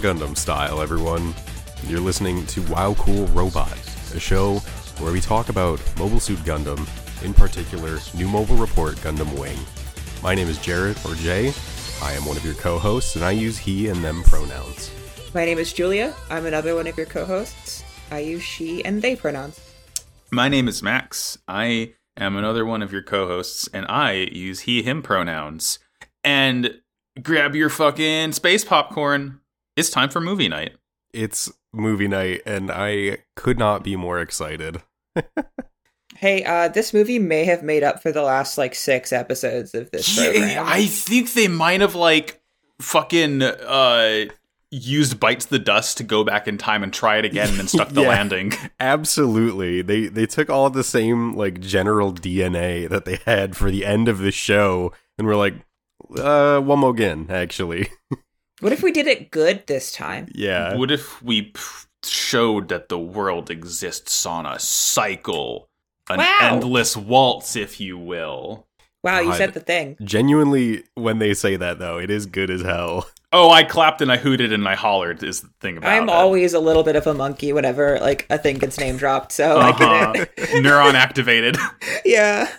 Robot Gundam style, everyone. You're listening to Wow Cool Robot, a show where we talk about Mobile Suit Gundam, in particular, New Mobile Report Gundam Wing. My name is Jared, or Jay. I am one of your co hosts, and I use he and them pronouns. My name is Julia. I'm another one of your co hosts. I use she and they pronouns. My name is Max. I am another one of your co hosts, and I use he, him pronouns. And grab your fucking space popcorn. It's time for movie night. It's movie night, and I could not be more excited. Hey, uh, this movie may have made up for the last like six episodes of this program. Yeah, I think they might have like fucking uh used bites the dust to go back in time and try it again and then stuck the Yeah. landing. Absolutely. They they took all the same like general DNA that they had for the end of the show and were like, uh, one more again, actually. What if we did it good this time? yeah. What if we showed that the world exists on a cycle, an Wow. endless waltz, if you will? Wow, you God. said the thing. Genuinely, when they say that though, it is good as hell. Oh, I clapped and I hooted and I hollered. Is the thing about I'm it. always a little bit of a monkey whenever like a thing gets name dropped, so I Uh-huh. get it. neuron activated. yeah.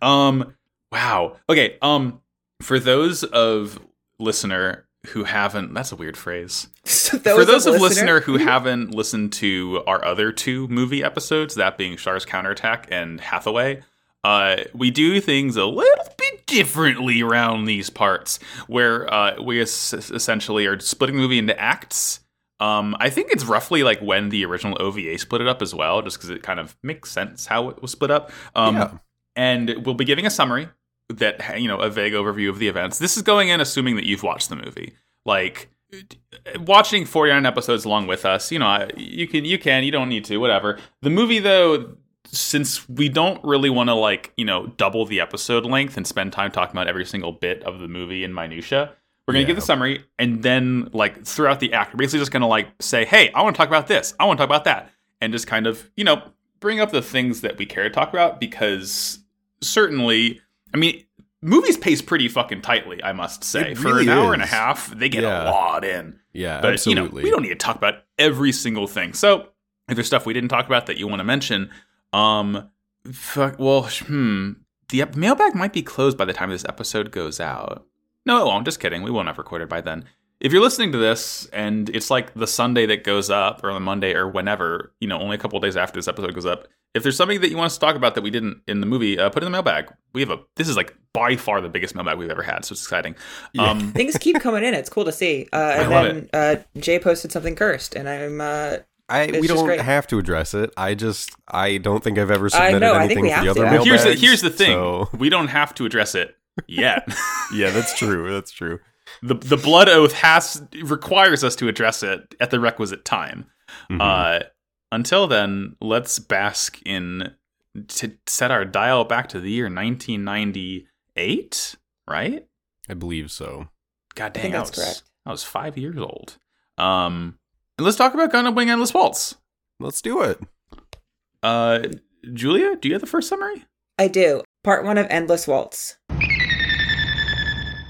Um wow. Okay, um for those of listener who haven't that's a weird phrase. So for those of listener- listener who haven't listened to our other two movie episodes, that being Char's Counterattack and Hathaway, uh, we do things a little bit differently around these parts, where uh, we es- essentially are splitting the movie into acts. Um, I think it's roughly like when the original OVA split it up as well, just because it kind of makes sense how it was split up. Um, Yeah. And we'll be giving a summary that you know a vague overview of the events. This is going in assuming that you've watched the movie. Like watching 49 episodes along with us, you know, you can you can, you don't need to, whatever. The movie though since we don't really want to like, you know, double the episode length and spend time talking about every single bit of the movie in minutia, we're going to Yeah. give the summary and then like throughout the act, we're basically just going to like say, "Hey, I want to talk about this. I want to talk about that." And just kind of, you know, bring up the things that we care to talk about because certainly, I mean, movies pace pretty fucking tightly, I must say. It For really an hour and a half, they get Yeah. a lot in. Yeah, But absolutely. you know, we don't need to talk about every single thing. So if there's stuff we didn't talk about that you want to mention, um, fuck, well, hmm, the mailbag might be closed by the time this episode goes out. No, it won't. Just kidding. We won't have recorded by then. If you're listening to this and it's like the Sunday that goes up or the Monday or whenever, you know, only a couple of days after this episode goes up, if there's something that you want us to talk about that we didn't in the movie, uh, put it in the mailbag. We have a, this is like by far the biggest mailbag we've ever had. So it's exciting. Yeah. Um, Things keep coming in. It's cool to see. Uh, and love then uh, Jay posted something cursed, and I'm uh, I we don't great. have to address it. I just I don't think I've ever I submitted know, I think anything we for the to. other Well, here's the, here's the thing. so- We don't have to address it yet. yeah, that's true. That's true. The the blood oath has requires us to address it at the requisite time. Mhm. Uh, until then, let's bask in to set our dial back to the year 1998. Right? I believe so. God I dang, think I that's was, correct. I was five years old. Um, and let's talk about Gundam Wing Endless Waltz. Let's do it. Uh, Julia, do you have the first summary? I do. Part one of Endless Waltz.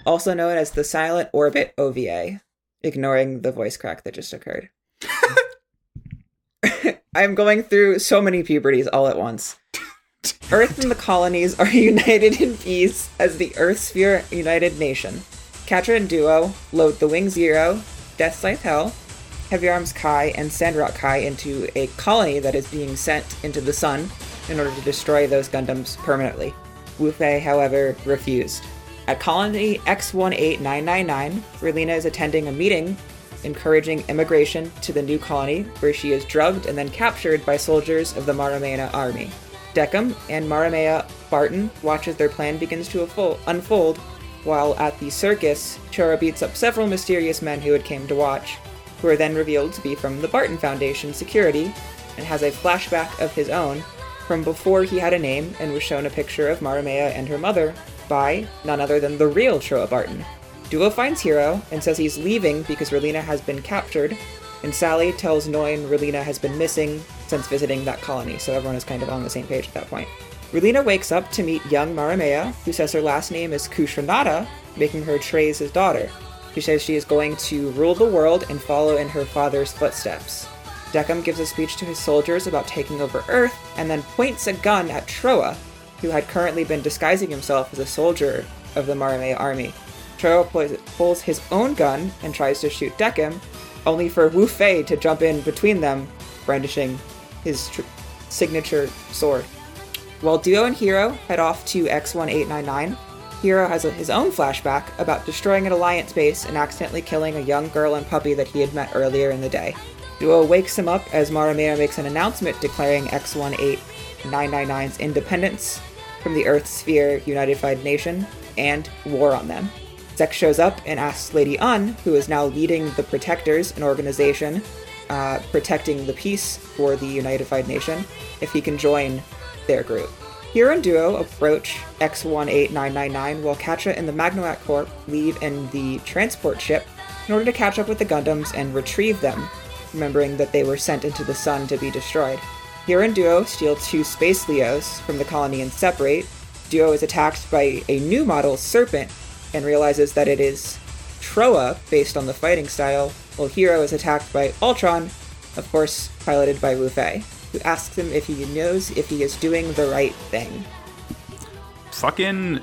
Also known as the Silent Orbit OVA, ignoring the voice crack that just occurred. I'm going through so many puberties all at once. Earth and the colonies are united in peace as the Earth Sphere United Nation. Quatre and Duo load the Wing Zero, Death Scythe Hell, Heavy Arms Kai, and Sandrock Kai into a colony that is being sent into the sun in order to destroy those Gundams permanently. Wu Fei, however, refused. At Colony X18999, Relena is attending a meeting encouraging immigration to the new colony, where she is drugged and then captured by soldiers of the Mariemaia army. Dekim and Mariemaia Barton watch as their plan begins to unfold, while at the circus, Trowa beats up several mysterious men who had came to watch, who are then revealed to be from the Barton Foundation security, and has a flashback of his own from before he had a name and was shown a picture of Mariemaia and her mother by none other than the real Trowa Barton. Duo finds Heero and says he's leaving because Relena has been captured, and Sally tells Noin Relena has been missing since visiting that colony, so everyone is kind of on the same page at that point. Relena wakes up to meet young Mariemaia, who says her last name is Khushrenada, making her Trey's daughter. She says she is going to rule the world and follow in her father's footsteps. Dekim gives a speech to his soldiers about taking over Earth and then points a gun at Trowa, who had currently been disguising himself as a soldier of the Marame army. Trowa pulls his own gun and tries to shoot Dekim, only for Wu Fei to jump in between them, brandishing his tr- signature sword. While Duo and Heero head off to X1899, Heero has a, his own flashback about destroying an Alliance base and accidentally killing a young girl and puppy that he had met earlier in the day. Duo wakes him up as Mariemaia makes an announcement declaring X18999's independence from the Earth Sphere Unified Nation and war on them. Zechs shows up and asks Lady Une, who is now leading the Protectors, an organization uh, protecting the peace for the Unified Nation, if he can join their group. Heero and Duo approach X18999 while Quatre and the Maganac Corps leave in the transport ship in order to catch up with the Gundams and retrieve them, remembering that they were sent into the sun to be destroyed. Heero and Duo steal two Space Leos from the colony and separate. Duo is attacked by a new model, Serpent, and realizes that it is Trowa, based on the fighting style, while Heero is attacked by Altron, of course, piloted by Wu Fei, who asks him if he knows if he is doing the right thing. Fucking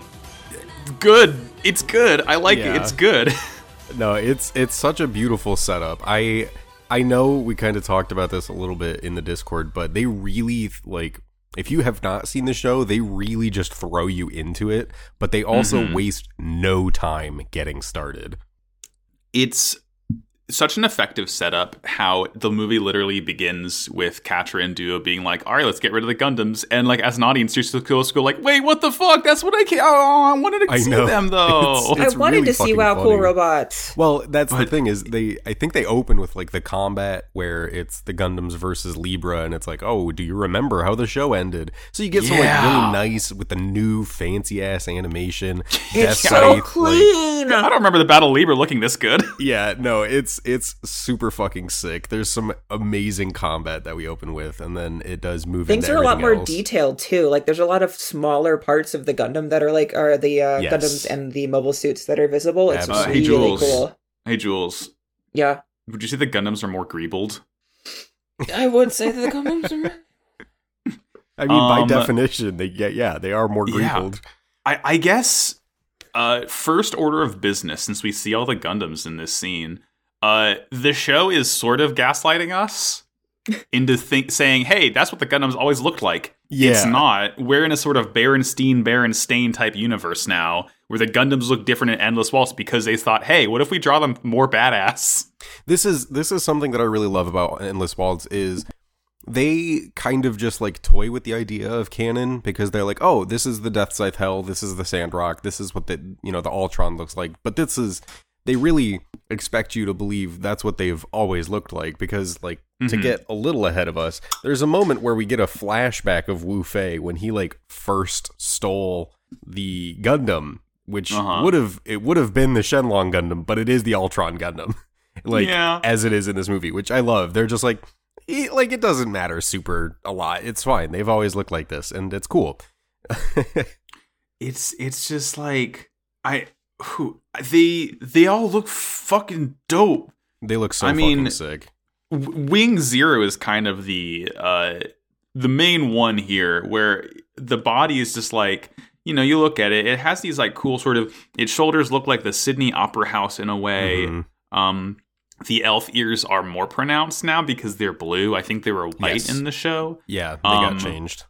good. It's good. I like Yeah. it. It's good. No, it's it's such a beautiful setup. I I know we kind of talked about this a little bit in the Discord, but they really like if you have not seen the show, they really just throw you into it, but they also Mhm. waste no time getting started. it's such an effective setup how the movie literally begins with Quatre and Duo being like, all right, let's get rid of the Gundams. And like as an audience, you're supposed cool go like, wait, what the fuck? That's what I can Oh, I wanted to I see know. them though. It's I wanted really to see fucking Wow Cool. Robots. Well, that's the thing is they I think they open with like the combat where it's the Gundams versus Libra and it's like, "Oh, do you remember how the show ended?" So you get some like really nice with the new fancy ass animation. It's Death so Scythe, like- clean. I don't remember the Battle of Libra looking this good. yeah, no, it's it's super fucking sick. There's some amazing combat that we open with, and then it does move. Things into are a lot more else. detailed too. Like there's a lot of smaller parts of the Gundam that are like are the uh, Yes. Gundams and the mobile suits that are visible. It's Uh, hey, really Jules. cool. Hey, Jules, Yeah, would you say the Gundams are more greebled? I would say that the Gundams are. I mean, by Um, definition, they yeah, yeah, they are more Yeah. I, I guess uh, first order of business, since we see all the Gundams in this scene, uh, the show is sort of gaslighting us into think saying, "Hey, that's what the Gundams always looked like." Yeah. It's not. We're in a sort of Berenstein, Berenstain type universe now, where the Gundams look different in Endless Waltz because they thought, "Hey, what if we draw them more badass?" this is this is something that I really love about Endless Waltz is they kind of just like toy with the idea of canon because they're like, oh, this is the Death Scythe Hell, this is the Sandrock, this is what the you know the Altron looks like, but this is they really expect you to believe that's what they've always looked like because like to Mhm. get a little ahead of us there's a moment where we get a flashback of Wu Fei when he like first stole the Gundam which Uh-huh. would have it would have been the Shenlong Gundam but it is the Altron Gundam like Yeah. as it is in this movie which I love they're just like eh, like it doesn't matter super a lot it's fine they've always looked like this and it's cool It's it's just like I who they they all look fucking dope. they look so I fucking mean, sick Wing Zero is kind of the uh the main one here where the body is just like you know you look at it it has these like cool sort of its shoulders look like the Sydney Opera House in a way Mhm. um the elf ears are more pronounced now because they're blue I think they were white Yes. in the show yeah they Um, got changed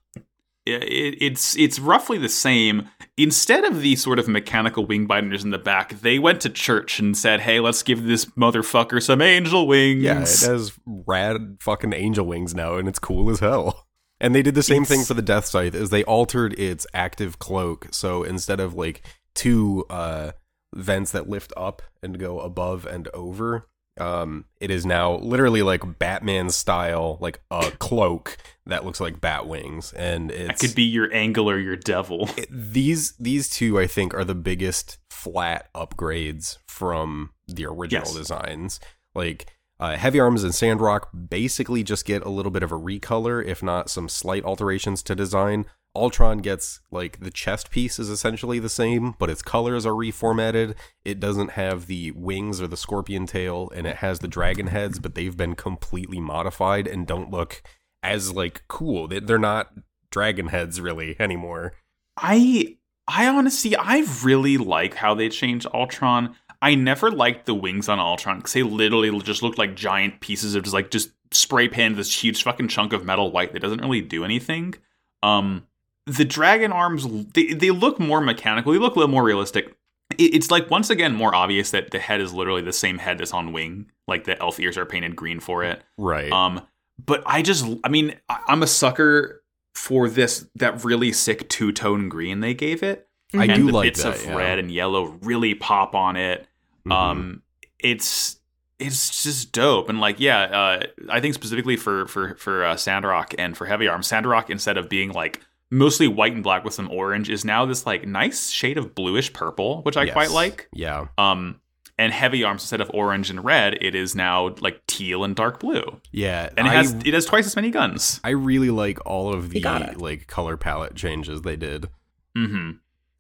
it, it's it's roughly the same. Instead of the sort of mechanical wing binders in the back, they went to church and said, "Hey, let's give this motherfucker some angel wings." Yeah, it has rad fucking angel wings now, and it's cool as hell. And they did the same thing for the Death Scythe, is they altered its active cloak. So instead of like two uh, vents that lift up and go above and over, um, it is now literally like Batman style, like a cloak that looks like bat wings, and it could be your angel or your devil. it- these these two I think are the biggest flat upgrades from the original Yes. designs. Like uh, Heavy Arms and Sandrock basically just get a little bit of a recolor, if not some slight alterations to design. Altron gets like the chest piece is essentially the same, but its colors are reformatted. It doesn't have the wings or the scorpion tail, and it has the dragon heads, but they've been completely modified and don't look as like cool. They- They're not dragon heads really anymore. I I honestly I really like how they changed Altron. I never liked the wings on Altron because they literally just looked like giant pieces of just like just spray painted this huge fucking chunk of metal white that doesn't really do anything. Um, the dragon arms they they look more mechanical. They look a little more realistic. It, it's like once again more obvious that the head is literally the same head that's on Wing. Like the elf ears are painted green for it. Right. Um, but I just, I mean, I'm a sucker for this that really sick two tone green they gave it. I do the like bits that, of yeah. red and yellow really pop on it. Mhm. Um, it's it's just dope and like yeah, uh, I think specifically for for for uh, Sandrock and for Heavy Arm, Sandrock instead of being like mostly white and black with some orange is now this like nice shade of bluish purple, which I Yes. quite like. yeah. Um, and Heavy Arms instead of orange and red, it is now like teal and dark blue, Yeah. and it I- has it has twice as many guns. I really like all of the like color palette changes they did. hmm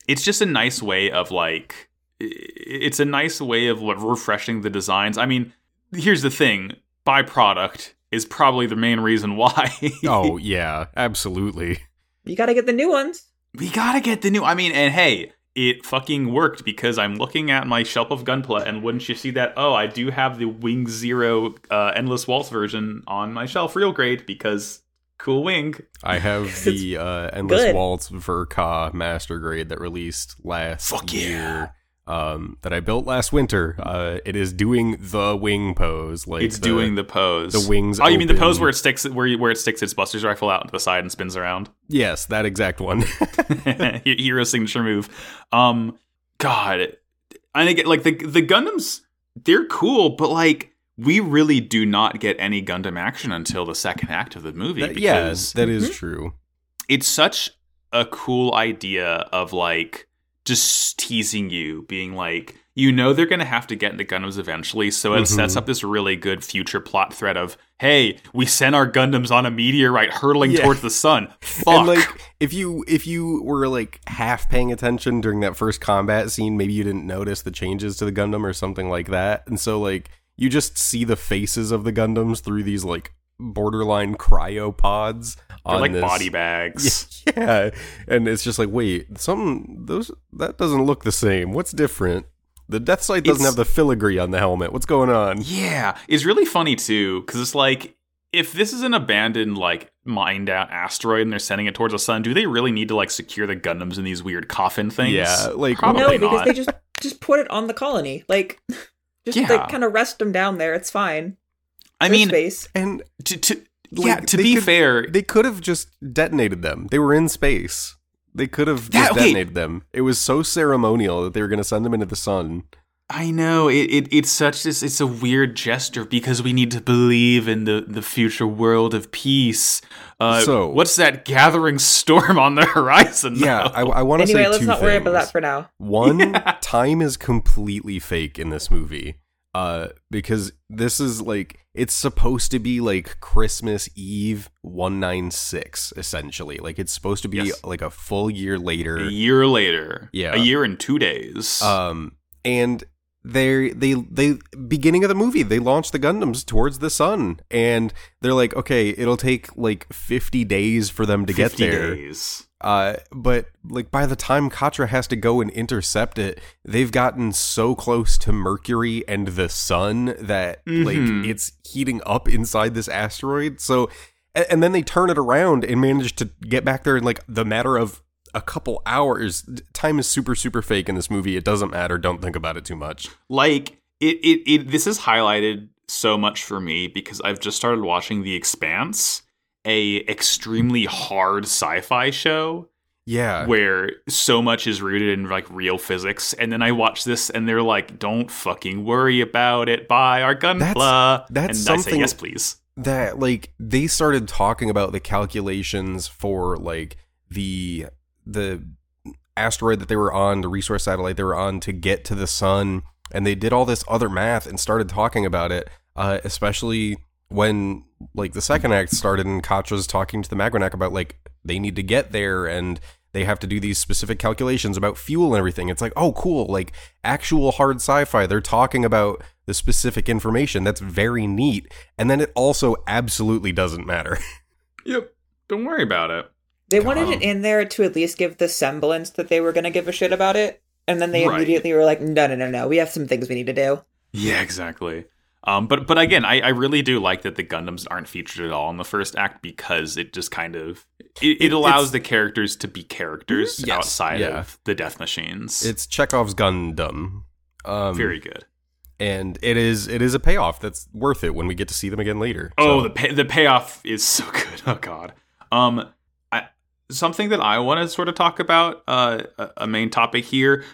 It's just a nice way of like, it's a nice way of refreshing the designs. I mean, here's the thing: byproduct is probably the main reason why. Oh yeah, absolutely. You gotta get the new ones. we gotta get the new. I mean, and hey, it fucking worked because I'm looking at my shelf of Gunpla, and wouldn't you see that? Oh, I do have the Wing Zero uh, Endless Waltz version on my shelf, real great because cool wing. I have the uh, Endless good. Waltz Ver.Ka Master Grade that released last Fuck yeah. year. Um, that I built last winter. Uh, it is doing the wing pose. Like It's the- doing the pose. the wings Oh, you mean the pose where it sticks where you- where it sticks its Buster's rifle out to the side and spins around? yes, that exact one. hero signature move. Um, God, and again, like the the Gundams, they're cool, but like we really do not get any Gundam action until the second act of the movie. That- yeah, because that is true. it's such a cool idea of like just teasing you, being like, you know, they're going to have to get into Gundams eventually. So it sets Mhm. up this really good future plot thread of, hey, we sent our Gundams on a meteorite hurtling Yeah. towards the sun. Fuck. And like, if you if you were like half paying attention during that first combat scene, maybe you didn't notice the changes to the Gundam or something like that, and so like you just see the faces of the Gundams through these like borderline cryopods They're on like this- body bags. Yeah, and it's just like, wait, some those that doesn't look the same. What's different? The Death Scythe doesn't It's- have the filigree on the helmet. What's going on? Yeah, it's really funny too because it's like if this is an abandoned like mined out asteroid and they're sending it towards the sun, do they really need to like secure the Gundams in these weird coffin things? Yeah, like Probably no, because not. they just just put it on the colony. Like, just Yeah. like kind of rest them down there. It's fine. I There's mean, space. and to, to Like, yeah, to be could- fair, they could have just detonated them. They were in space. They could have That- just okay. detonated them. It was so ceremonial that they were going to send them into the sun. I know it, it. It's such this. It's a weird gesture because we need to believe in the the future world of peace. Uh, So- what's that gathering storm on the horizon? Yeah, though? I, I want to Anyway, say let's two not worry about that for now. One, Yeah. time is completely fake in this movie. Uh, because this is like it's supposed to be like Christmas Eve one nine six essentially. Like it's supposed to be Yes. like a full year later. a year later. Yeah. a year and two days. Um, and they they they beginning of the movie they launch the Gundams towards the sun, and they're like, okay, it'll take like fifty days for them to get 50 there. days. Uh, but like by the time Quatre has to go and intercept it, they've gotten so close to Mercury and the sun that Mhm. like it's heating up inside this asteroid. So, a- and then they turn it around and manage to get back there in like the matter of a couple hours. Time is super super fake in this movie. It doesn't matter. Don't think about it too much. like it, it it this is highlighted so much for me because I've just started watching The Expanse, a extremely hard sci-fi show Yeah. where so much is rooted in like real physics and then I watch this and they're like don't fucking worry about it. Buy our gunpla that's and I say something- yes please. that like they started talking about the calculations for like the the asteroid that they were on the resource satellite they were on to get to the sun and they did all this other math and started talking about it uh especially when like the second act started and Quatre's talking to the Maganac about like they need to get there and they have to do these specific calculations about fuel and everything. It's like, oh, cool, like actual hard sci-fi. They're talking about the specific information. That's very neat. And then it also absolutely doesn't matter. Yep. Don't worry about it. They wanted it in there to at least give the semblance that they were going to give a shit about it. And then they Right. immediately were like, no, no, no, no. We have some things we need to do. Yeah, exactly. Um, but but again, I, I really do like that the Gundams aren't featured at all in the first act because it just kind of it, it allows It's- the characters to be characters Yes, outside yeah. of the Death Machines. it's Chekhov's Gundam. Um, very good. and it is it is a payoff that's worth it when we get to see them again later. Oh, the pay- the payoff is so good. Oh God. Um, I, something that I want to sort of talk about. Uh, a, a main topic here.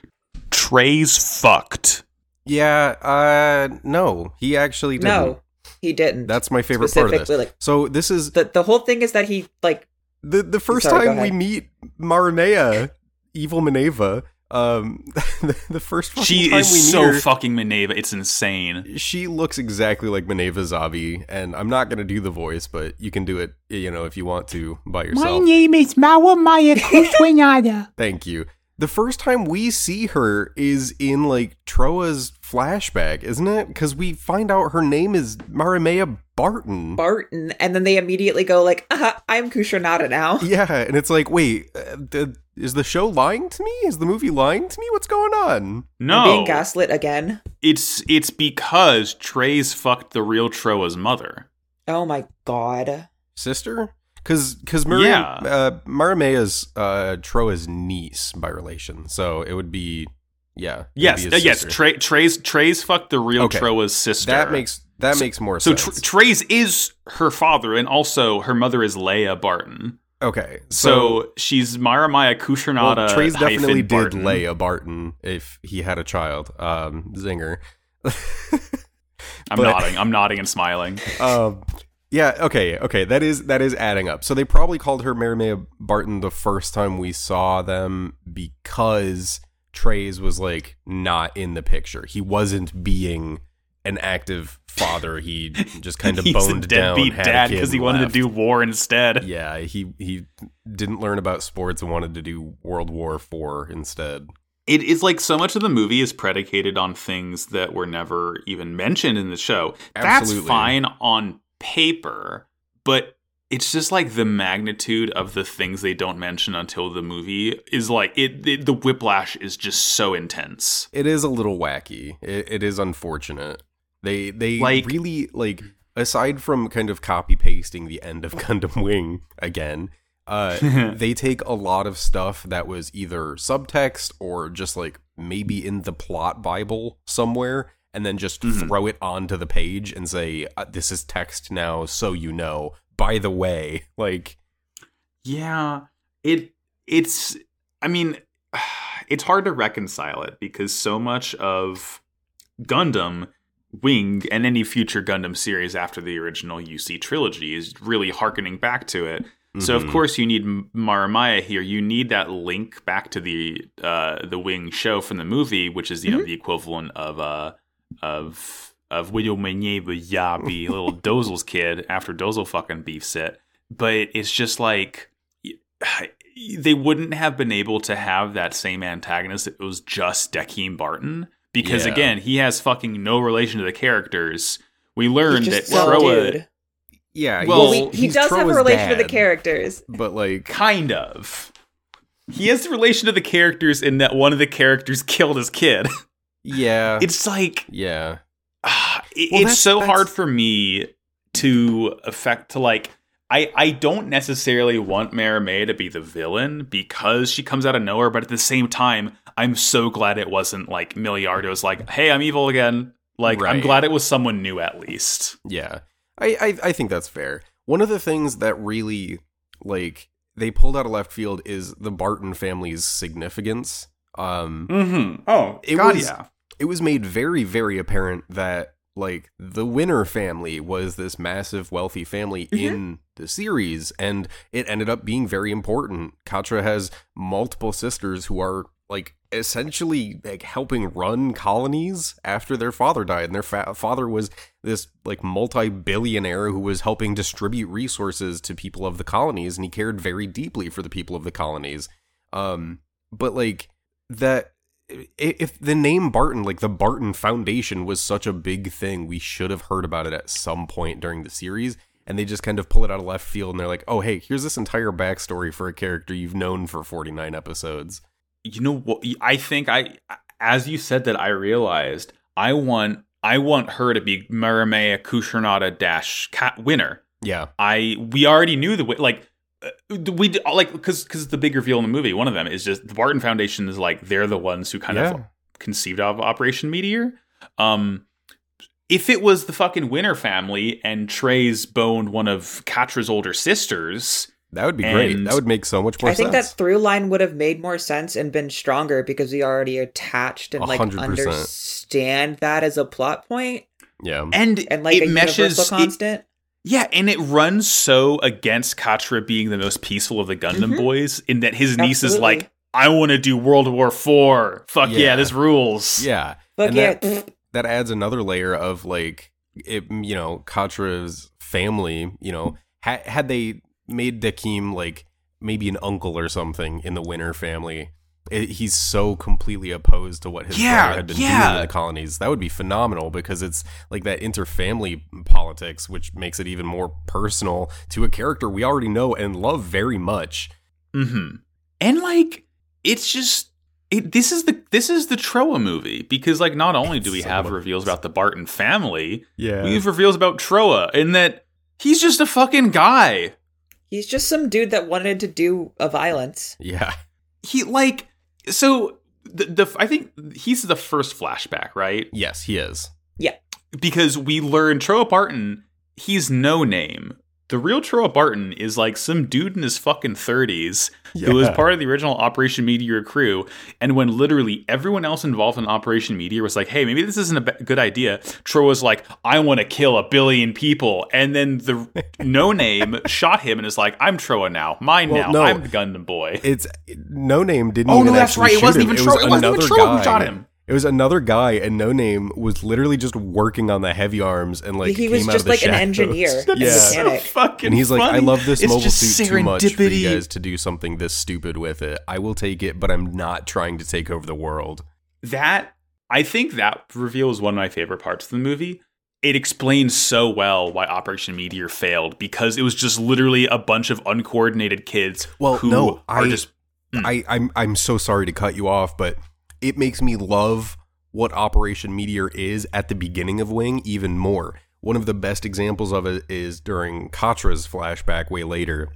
Trey's fucked. Yeah, uh, no, he actually didn't. No, he didn't. That's my favorite part of Specifically, this. like- So this is the the whole thing is that he like the the first Sorry, time we meet Mariemaia, evil Mineva. Um, the, the first She time is we meet so her, fucking Mineva. It's insane. she looks exactly like Mineva Zabi, and I'm not gonna do the voice, but you can do it, you know, if you want to by yourself My name is Mawa Maya Kushwanada. Thank you. The first time we see her is in like Trowa's flashback, isn't it? Because we find out her name is Mariemaia Barton. Barton, and then they immediately go like, uh, "I'm Khushrenada now." yeah, and it's like, wait, uh, the, is the show lying to me? Is the movie lying to me? What's going on? No, I'm being gaslit again. it's it's because Treize fucked the real Trowa's mother. Oh my god. Sister? Because because Maria, Yeah. uh, Mariemaia's uh, Trowa's niece by relation, so it would be yeah. Yes, be uh, yes. Trey, Trey's Trey's fucked the real Okay. Trowa's sister. that makes that makes more so sense. Tr- Trey's is her father, and also her mother is Leia Barton. okay, So, she's Mariemaia Khushrenada. Well, Treize definitely did Barton. lay a Barton if he had a child. Um, Zinger. I'm but- nodding. I'm nodding and smiling. um, yeah. Okay. Okay. That is that is adding up. So they probably called her Mariemaia Barton the first time we saw them because Treize was like not in the picture. He wasn't being an active father. He just kind of He's boned a down, deadbeat dad because he wanted left. to do war instead. Yeah, he he didn't learn about sports and wanted to do World War Four instead. It is like so much of the movie is predicated on things that were never even mentioned in the show. Absolutely. That's fine on paper, but it's just like the magnitude of the things they don't mention until the movie is like it, it the whiplash is just so intense. It is a little wacky. It, it is unfortunate. They they Like- really like aside from kind of copy pasting the end of Gundam Wing again. Uh, they take a lot of stuff that was either subtext or just like maybe in the plot Bible somewhere, and then just Mhm. throw it onto the page and say, uh, "This is text now, so you know." By the way, like Yeah, it it's I mean it's hard to reconcile it because so much of Gundam Wing and any future Gundam series after the original UC trilogy is really harkening back to it. So of Mhm. course you need Mariemaia here. You need that link back to the uh, the Wing show from the movie, which is you know the equivalent of uh of of William Yabi, little Dozel's kid after Dozel fucking beefs it. But it's just like they wouldn't have been able to have that same antagonist if it was just Dekim Barton. Because Yeah. again, he has fucking no relation to the characters. We learned that just some Trowa dude. yeah, Well, Well, we, he he's does have a Trowa's relation to the characters. but like kind of. He has the relation to the characters in that one of the characters killed his kid. Yeah, It's like yeah. ah, it- Well, it's so that's- hard for me to affect to like I I don't necessarily want Marimay to be the villain because she comes out of nowhere, but at the same time, I'm so glad it wasn't like Milliardo's like, "Hey, I'm evil again." Like I'm glad it was someone new at least. Yeah, I, I I think that's fair. One of the things that really like they pulled out of left field is the Barton family's significance. Um, Mhm. Oh, It God, was- yeah. it was made very very apparent that like the Winner family was this massive wealthy family in the series, and it ended up being very important. Quatre has multiple sisters who are like essentially like helping run colonies after their father died and their fa- father was this like multi-billionaire who was helping distribute resources to people of the colonies and he cared very deeply for the people of the colonies um but like that if the name Barton like the Barton Foundation was such a big thing we should have heard about it at some point during the series and they just kind of pull it out of left field and they're like oh hey here's this entire backstory for a character you've known for 49 episodes. You know what? I think i as you said that i realized i want i want her to be mariemaia khushrenada dash cat winner. Yeah. I we already knew the like we like because because the big reveal in the movie one of them is just the barton foundation is like they're the ones who kind Yeah. of conceived of operation meteor um if it was the fucking winner family and trey's boned one of quatre's older sisters That would be great. That would make so much more I think sense. that through line would have made more sense and been stronger because we already attached and like hundred percent. understand that as a plot point yeah. and and like it a meshes universal it- constant. Yeah, and it runs so against Quatre being the most peaceful of the Gundam Mhm. boys, in that his niece is like, "I want to do World War Four. Fuck yeah, Yeah. this rules." Yeah. Fuck and yeah. that, that adds another layer of like it you know, Quatre's family, you know, ha- had they made Dekim like maybe an uncle or something in the Winner family. It, he's so completely opposed to what his Yeah, brother had been yeah. doing in the colonies. That would be phenomenal because it's like that interfamily politics, which makes it even more personal to a character we already know and love very much. Mm-hmm. And like, it's just it, this is the this is the Trowa movie because like not only do we So have much. reveals about the Barton family, Yeah. we have reveals about Trowa, and that he's just a fucking guy. He's just some dude that wanted to do a violence. yeah. He like so the, the I think he's the first flashback, right? Yes, he is. Yeah. Because we learn Trowa Barton, he's no name. The real Trowa Barton is like some dude in his fucking 30s who was part of the original Operation Meteor crew. And when literally everyone else involved in Operation Meteor was like, hey, maybe this isn't a good idea, Trowa was like, I want to kill a billion people. And then the no name shot him and is like, I'm Trowa now. Mine Well, now. no. I'm the Gundam boy. It's no name didn't. Oh, even no, that's right. It shoot wasn't him. even Trowa- it wasn't even another Trowa who shot him. It was another guy, and no name was literally just working on the heavy arms and like he was out just of the like an engineer. Yeah. so fucking And he's like, I love this It's mobile suit too much for you guys to do something this stupid with it. I will take it, but I'm not trying to take over the world. that I think that reveal is one of my favorite parts of the movie. It explains so well why Operation Meteor failed because it was just literally a bunch of uncoordinated kids Well, who no, are I- just Hmm. I, I'm I'm so sorry to cut you off, but it makes me love what Operation Meteor is at the beginning of Wing even more. One of the best examples of it is during Quatre's flashback way later,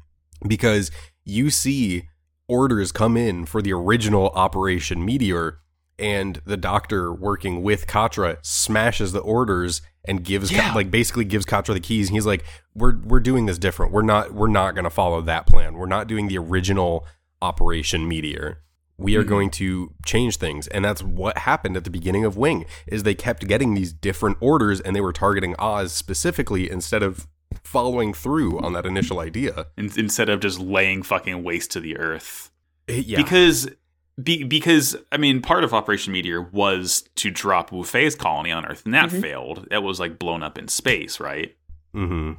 because you see orders come in for the original Operation Meteor, and the doctor working with Quatre smashes the orders and gives Ka- Yeah. like basically gives Quatre the keys, and he's like, "We're we're doing this different. We're not we're not going to follow that plan. We're not doing the original Operation Meteor. We are Mhm. going to change things." And that's what happened at the beginning of Wing. Is they kept getting these different orders, and they were targeting Oz specifically instead of following through on that initial idea. in- instead of just laying fucking waste to the earth. Yeah, Because be, because I mean, part of Operation Meteor was to drop Wu Fei's colony on Earth, and that Mhm. failed. That was like blown up in space, right? hmm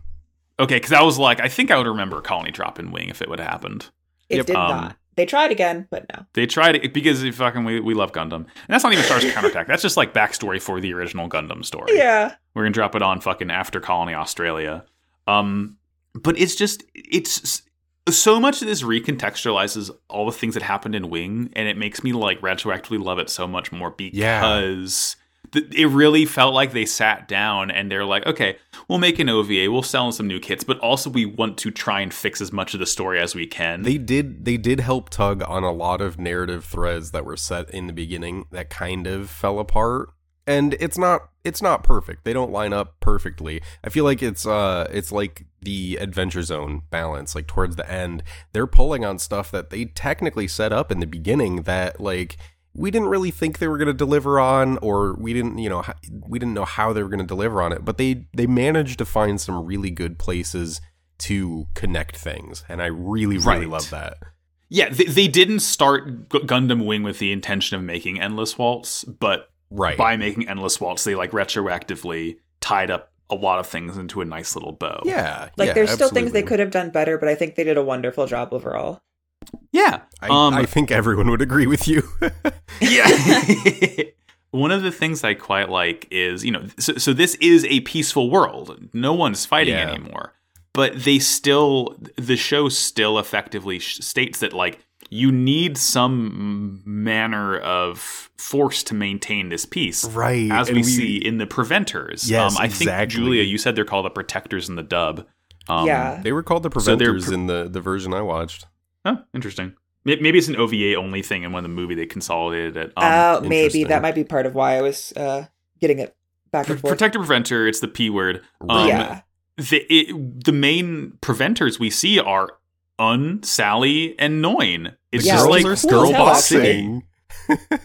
Okay, because I was like, I think I would remember a colony drop in Wing if it would have happened. It Yep. did Um, not. They tried again, but no. They tried it because fucking we, we love Gundam, and that's not even Char's Counterattack. That's just like backstory for the original Gundam story. Yeah. we're gonna drop it on fucking after Colony Australia. Um, but it's just it's so much of this recontextualizes all the things that happened in Wing, and it makes me like retroactively love it so much more because. th- It really felt like they sat down and they're like, okay, we'll make an OVA, we'll sell some new kits, but also we want to try and fix as much of the story as we can. They did they did help tug on a lot of narrative threads that were set in the beginning that kind of fell apart. And it's not it's not perfect. They don't line up perfectly. I feel like it's uh it's like the adventure zone balance like towards the end. They're pulling on stuff that they technically set up in the beginning that like we didn't really think they were going to deliver on or we didn't you know we didn't know how they were going to deliver on it but they they managed to find some really good places to connect things and i really really Right. love that Yeah, they, they didn't start Gundam Wing with the intention of making Endless Waltz, but Right. by making Endless Waltz, they like retroactively tied up a lot of things into a nice little bow. yeah. Like yeah, there's still things they could have done better, but I think they did a wonderful job overall. Yeah. I, um, I think everyone would agree with you. Yeah. One of the things I quite like is, you know, so, so this is a peaceful world. No one's fighting Yeah. anymore. But they still, the show still effectively sh- states that, like, you need some manner of force to maintain this peace. right. As and we, see in the preventers. Yes, um, I think. Julia, you said they're called the protectors in the dub. Um, yeah. They were called the So preventers pre- in the, the version I watched. Oh, interesting. Maybe it's an OVA only thing, and when the movie they consolidated it. Um, uh, maybe that might be part of why I was uh, getting it back and forth. Protector Preventer, it's the P word. Um, yeah. the it, the main preventers we see are Une, Sally, and Noin. It's Yeah, just like cool girl as hell, boss actually. city.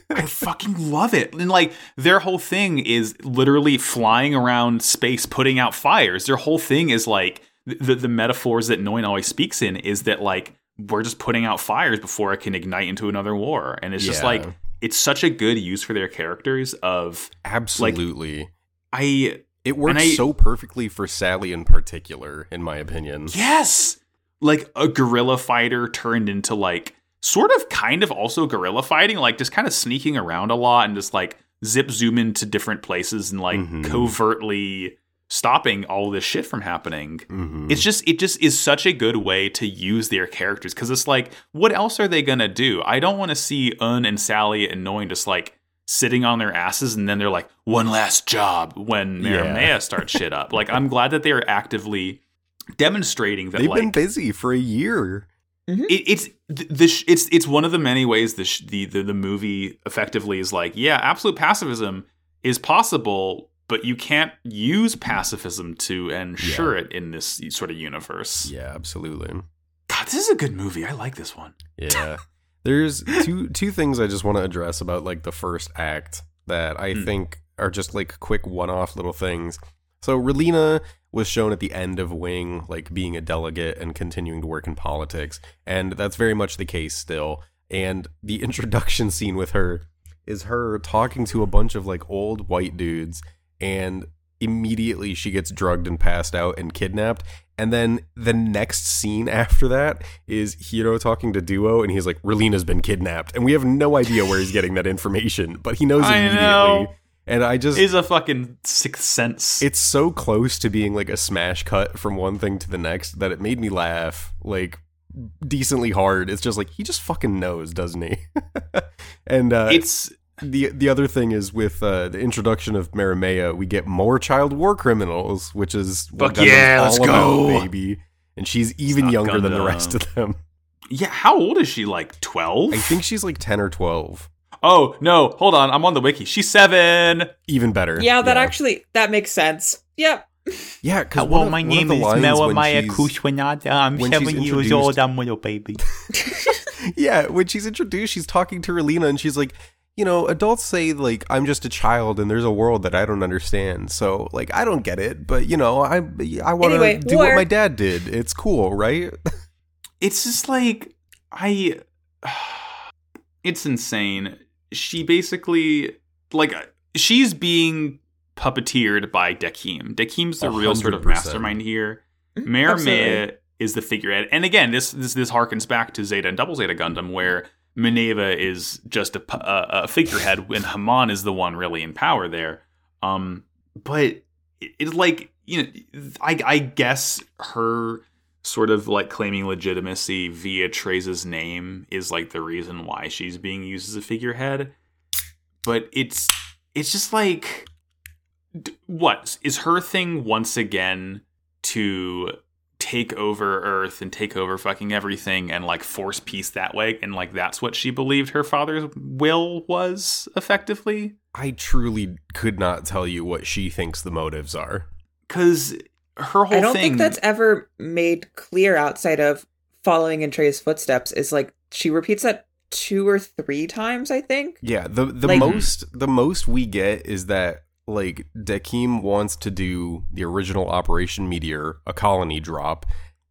I fucking love it. And like their whole thing is literally flying around space, putting out fires. Their whole thing is like the the metaphors that Noin always speaks in is that like we're just putting out fires before it can ignite into another war. And it's just like it's such a good use for their characters of Absolutely. I it works I- so perfectly for Sally in particular, in my opinion. Yes. Like a guerrilla fighter turned into like sort of kind of also guerrilla fighting, like just kind of sneaking around a lot and just like zip zoom into different places and like Mhm. covertly stopping all this shit from happening. Mhm. It's just it just is such a good way to use their characters because it's like what else are they gonna do? I don't want to see Une and Sally and Noin just like sitting on their asses and then they're like one last job when Yeah. Starts shit up. Like I'm glad that they are actively demonstrating that They've like been busy for a year. it, it's th- the sh- it's it's one of the many ways the, sh- the the the movie effectively is like yeah absolute pacifism is possible but you can't use pacifism to ensure it in this sort of universe. Yeah, absolutely. God, this is a good movie. I like this one. Yeah. There's two two things I just want to address about like the first act that I Hmm. think are just like quick one-off little things. So Relena was shown at the end of Wing like being a delegate and continuing to work in politics, and that's very much the case still. And the introduction scene with her is her talking to a bunch of like old white dudes and immediately she gets drugged and passed out and kidnapped and then the next scene after that is Heero talking to Duo, and he's like, "Relena's been kidnapped," and we have no idea where he's getting that information, but he knows I immediately. know. And I just, Is a fucking sixth sense. it's so close to being like a smash cut from one thing to the next that it made me laugh like decently hard. It's just like he just fucking knows, doesn't he? and uh, it's the the other thing is with uh, the introduction of Mariemaia, we get more child war criminals, which is Fuck Gundam's yeah, let's about, go. baby. And she's even not younger than the rest of them. yeah. How old is she? Like twelve? I think she's like ten or twelve. Oh no! Hold on. I'm on the wiki. She's seven. Even better. Yeah, that actually that makes sense. Yep. Yeah, because Hello, my name is Melamaya she's, Kushwanada. I'm seven years old. I'm a little baby. Yeah, when she's introduced, she's talking to Relena, and she's like, you know, adults say like I'm just a child, and there's a world that I don't understand. So like I don't get it, but you know, I I want to Anyway, do war. what my dad did. It's cool, right? it's just like I it's insane. She basically like she's being puppeteered by Dekim. Dekim's the A real sort of mastermind here. Absolutely. Mariemaia is the figurehead. And again, this this this harkens back to Zeta and Double Zeta Gundam where Mineva is just a, a, a figurehead and Haman is the one really in power there. Um but it- it's like you know I I guess her sort of like claiming legitimacy via Treize's name is like the reason why she's being used as a figurehead. But it's it's just like what is her thing once again to take over Earth and take over fucking everything and like force peace that way and like that's what she believed her father's will was effectively I truly could not tell you what she thinks the motives are. cuz her whole I don't thing think that's ever made clear outside of following in Treize footsteps. Is like she repeats that two or three times. I think. Yeah, the the Like- most the most we get is that like Dekim wants to do the original Operation Meteor, a colony drop,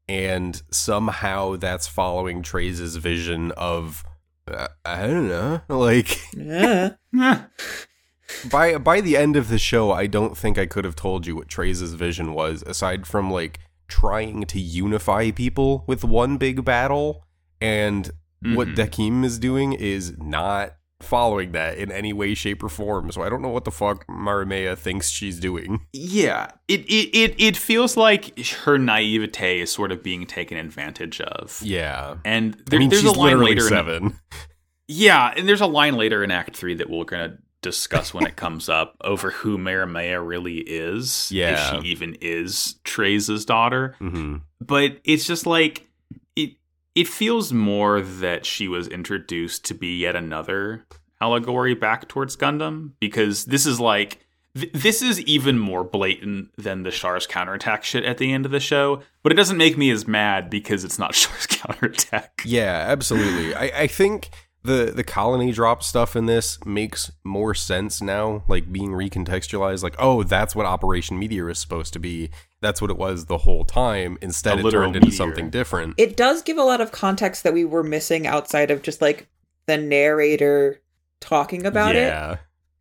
and somehow that's following Treize's vision of uh, I don't know, like Yeah. By by the end of the show, I don't think I could have told you what Treize's vision was, aside from like trying to unify people with one big battle, and what Mhm. Dekim is doing is not following that in any way, shape, or form. So I don't know what the fuck Mariemaia thinks she's doing. Yeah, it, it it it feels like her naivete is sort of being taken advantage of. Yeah. And there, I mean, there's a line later. In, seven. yeah, and there's a line later in Act Three that we're gonna discuss when it comes up over who Mariemaia really is. Yeah. if she even is Treize's daughter. hmm But it's just like it. Feels more that she was introduced to be yet another allegory back towards Gundam because this is like th- this is even more blatant than the Char's counterattack shit at the end of the show, but it doesn't make me as mad because it's not Char's counterattack. Yeah, absolutely. I, I think the the colony drop stuff in this makes more sense now, like being recontextualized. Like, oh, that's what Operation Meteor is supposed to be. That's what it was the whole time. Instead, it literal turned into meteor. something different. It does give a lot of context that we were missing outside of just like the narrator talking about it. yeah,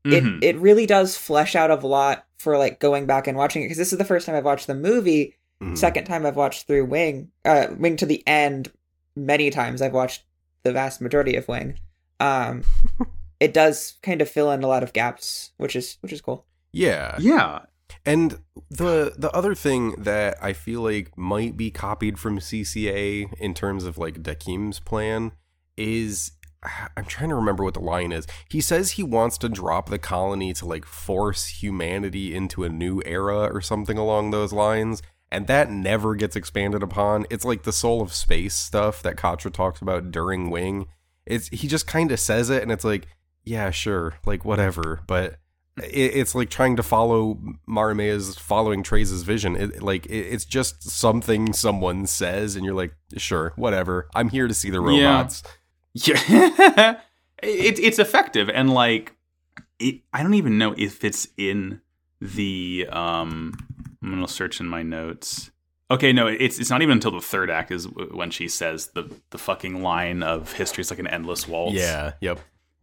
Mhm. It it really does flesh out a lot for like going back and watching it because this is the first time I've watched the movie. Mhm. Second time I've watched through Wing, uh, Wing to the end. Many times I've watched the vast majority of Wing. Um, it does kind of fill in a lot of gaps, which is which is cool. yeah, yeah. And the the other thing that I feel like might be copied from CCA in terms of like Dekim's plan is I'm trying to remember what the line is. He says he wants to drop the colony to like force humanity into a new era or something along those lines. And that never gets expanded upon. It's like the soul of space stuff that Quatre talks about during Wing. It's he just kind of says it, and it's like, yeah, sure, like whatever. But it's like trying to follow Mariemaia's following Treize's vision. It, like it, it's just something someone says, and you're like, sure, whatever. I'm here to see the robots. Yeah, it, it's effective and like it. I don't even know if it's in the. Um, I'm gonna search in my notes. Okay, no, it's it's not even until the third act is when she says the the fucking line of history is like an endless waltz. Yeah. Yep.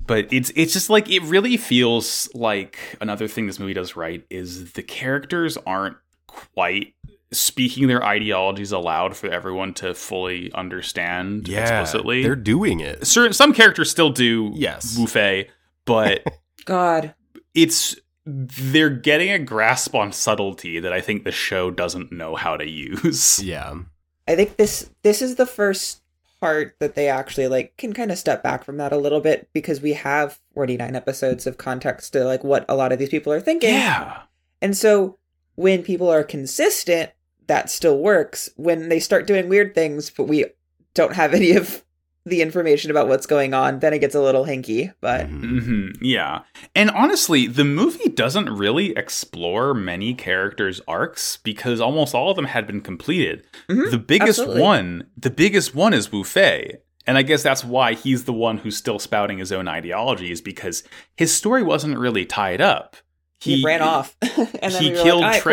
But it's it's just like it really feels like another thing this movie does right is the characters aren't quite speaking their ideologies aloud for everyone to fully understand Yeah. explicitly. They're doing it. certain some characters still do Yes. buffet, but God, it's they're getting a grasp on subtlety that I think the show doesn't know how to use. Yeah. I think this this is the first part that they actually like can kind of step back from that a little bit because we have 49 episodes of context to like what a lot of these people are thinking. Yeah. And so when people are consistent, that still works. When they start doing weird things, but we don't have any of the information about what's going on, then it gets a little hinky. But Mhm. hmm Yeah. And honestly, the movie doesn't really explore many characters' arcs because almost all of them had been completed. Mhm, the biggest absolutely. one, the biggest one is Wu Fei, And I guess that's why he's the one who's still spouting his own ideologies because his story wasn't really tied up. he, ran off. and then he we killed like, "All right, cool."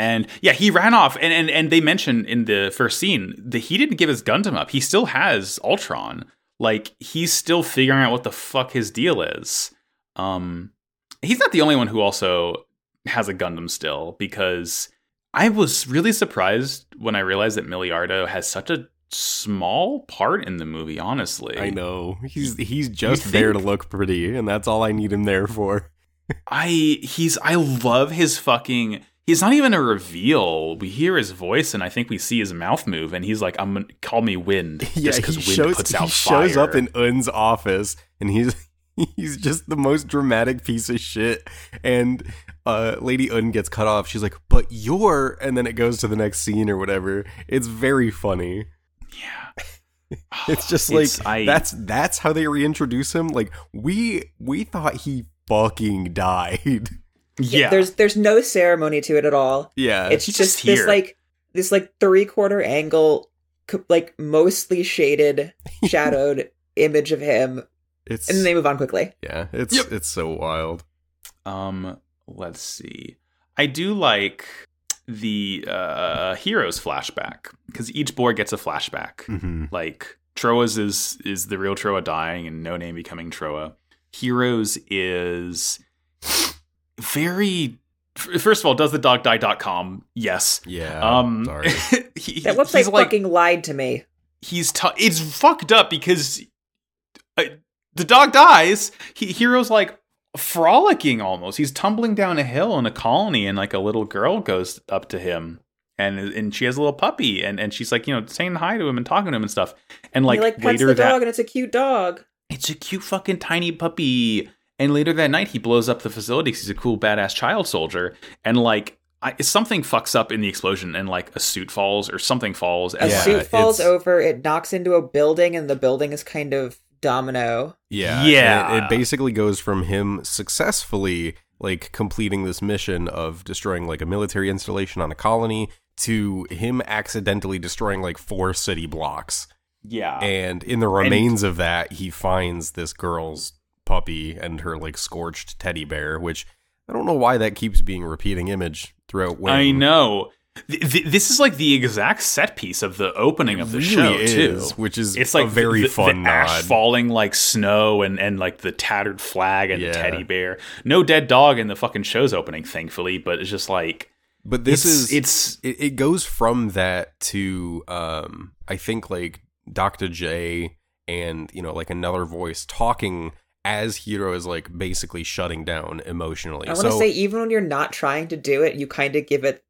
And yeah, he ran off, and, and and they mention in the first scene that he didn't give his Gundam up. He still has Altron. Like he's still figuring out what the fuck his deal is. Um, he's not the only one who also has a Gundam still, because I was really surprised when I realized that Milliardo has such a small part in the movie. Honestly, I know. He's he's just there to look pretty, and that's all I need him there for. I he's I love his fucking he's not even a reveal. We hear his voice and I think we see his mouth move and he's like, I'm gonna call me wind. Yeah, because wind shows puts he out shows up in Une's office, and he's he's just the most dramatic piece of shit. And uh, Lady Une gets cut off. She's like, "But you're," and then it goes to the next scene or whatever. It's very funny. Yeah. It's just like It's- I- that's that's how they reintroduce him. Like we we thought he fucking died. Yeah. There's there's no ceremony to it at all. yeah, it's he's just just this here. like this like three quarter angle, like mostly shaded, shadowed image of him, it's and then they move on quickly. yeah, it's Yep. it's so wild. Um, let's see. I do like the uh, Heero's flashback because each board gets a flashback. hmm Like Trowa's is is the real Trowa dying and no name becoming Trowa. Heero's is very. First of all, does the dog die.com? Yes. Yeah. Um, sorry. he, That he's website like, fucking lied to me. he's t- it's fucked up because uh, the dog dies. He, Heero's like frolicking almost. He's tumbling down a hill in a colony, and like a little girl goes up to him. And, and she has a little puppy, and, and she's like, you know, saying hi to him and talking to him and stuff. And like, he like later the that dog, and it's a cute dog. it's a cute fucking tiny puppy. And later that night, he blows up the facility 'cause he's a cool badass child soldier. And like, I, something fucks up in the explosion, and like a suit falls or something falls. A And Yeah, suit falls it's- over. It knocks into a building, and the building is kind of domino. Yeah. Yeah. It, it basically goes from him successfully like completing this mission of destroying like a military installation on a colony to him accidentally destroying like four city blocks. yeah, And in the remains of that, he finds this girl's puppy and her like scorched teddy bear, which I don't know why that keeps being a repeating image throughout. Wing. I know. Th- th- this is like the exact set piece of the opening of the Really show is, too. which is It's like a very the, fun the ash falling like snow and and like the tattered flag and Yeah. the teddy bear. No dead dog in the fucking show's opening, thankfully. But it's just like But this it's, is it's it, it goes from that to um I think like Dr. J and you know like another voice talking as Heero is like basically shutting down emotionally. I want to so, say, even when you're not trying to do it, you kind of give it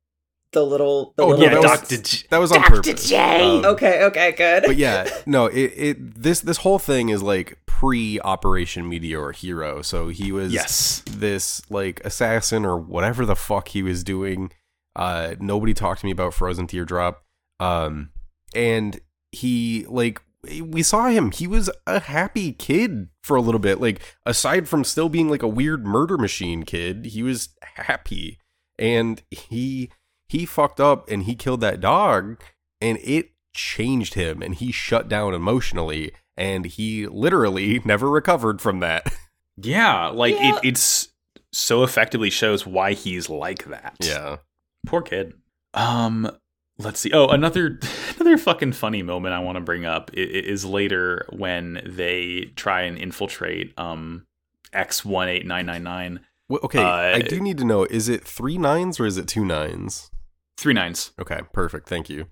the little. The Oh, little yeah, that was- Doctor. J- that was on Dr. purpose. J. Um, okay, okay, good. but yeah, no, it, it this this whole thing is like pre Operation Meteor Heero. So he was yes, this like assassin or whatever the fuck he was doing. Uh, nobody talked to me about Frozen Teardrop. Um, and he like we saw him. He was a happy kid for a little bit. Like aside from still being like a weird murder machine kid, he was happy. And he he fucked up and he killed that dog, and it changed him. And he shut down emotionally, and he literally never recovered from that. yeah, like Yeah. it, it's so effectively shows why he's like that. yeah. Poor kid. Um, let's see. Oh, another another fucking funny moment I want to bring up i- i- is later when they try and infiltrate um X one eight nine nine nine okay, Uh, I do need to know: is it three nines or is it two nines? three nines. Okay, perfect. Thank you.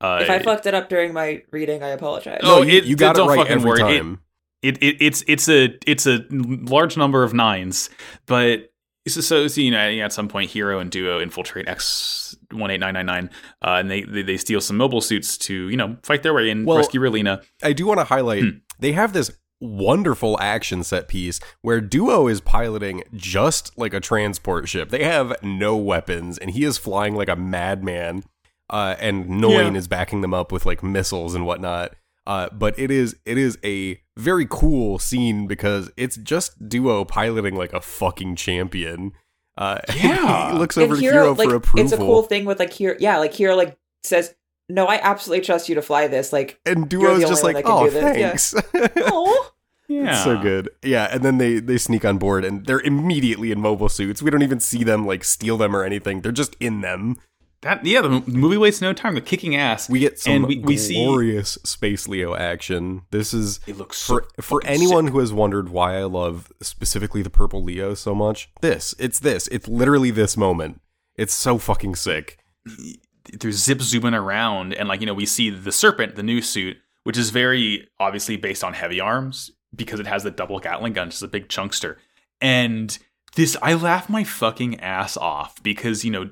Uh, if I fucked it up during my reading, I apologize. Oh, no, you, it- you got it don't right fucking every worry. It- time. it, it it's it's a it's a large number of nines, but so, so, so you know at some point Heero and Duo infiltrate X one eight nine nine nine, uh, and they, they they steal some mobile suits to you know fight their way and Well- rescue Relena. I do want to highlight Hmm. they have this wonderful action set piece where Duo is piloting just like a transport ship. They have no weapons, and he is flying like a madman. Uh, and Noin Yeah. is backing them up with like missiles and whatnot. Uh, but it is it is a very cool scene because it's just Duo piloting like a fucking champion. Uh, Yeah. he looks And over to Heero like, for approval. It's a cool thing with like Heero. Yeah, like Heero like says, "No, I absolutely trust you to fly this." Like, and You're Duo's the just only like, "Oh, can do this." thanks." oh, Yeah, It's so good. Yeah, and then they they sneak on board and they're immediately in mobile suits. We don't even see them like steal them or anything. They're just in them. That yeah, the movie wastes no time. They're kicking ass. We get some and we, we see glorious space Leo action. This is it looks so for for fucking anyone who has wondered why I love specifically the purple Leo so much. This, it's this. It's literally this moment. It's so fucking sick. sick. they're zip zooming around, and like you know, we see the serpent, the new suit, which is very obviously based on heavy arms because it has the double Gatling gun, just a big chunkster. And this, I laugh my fucking ass off because you know,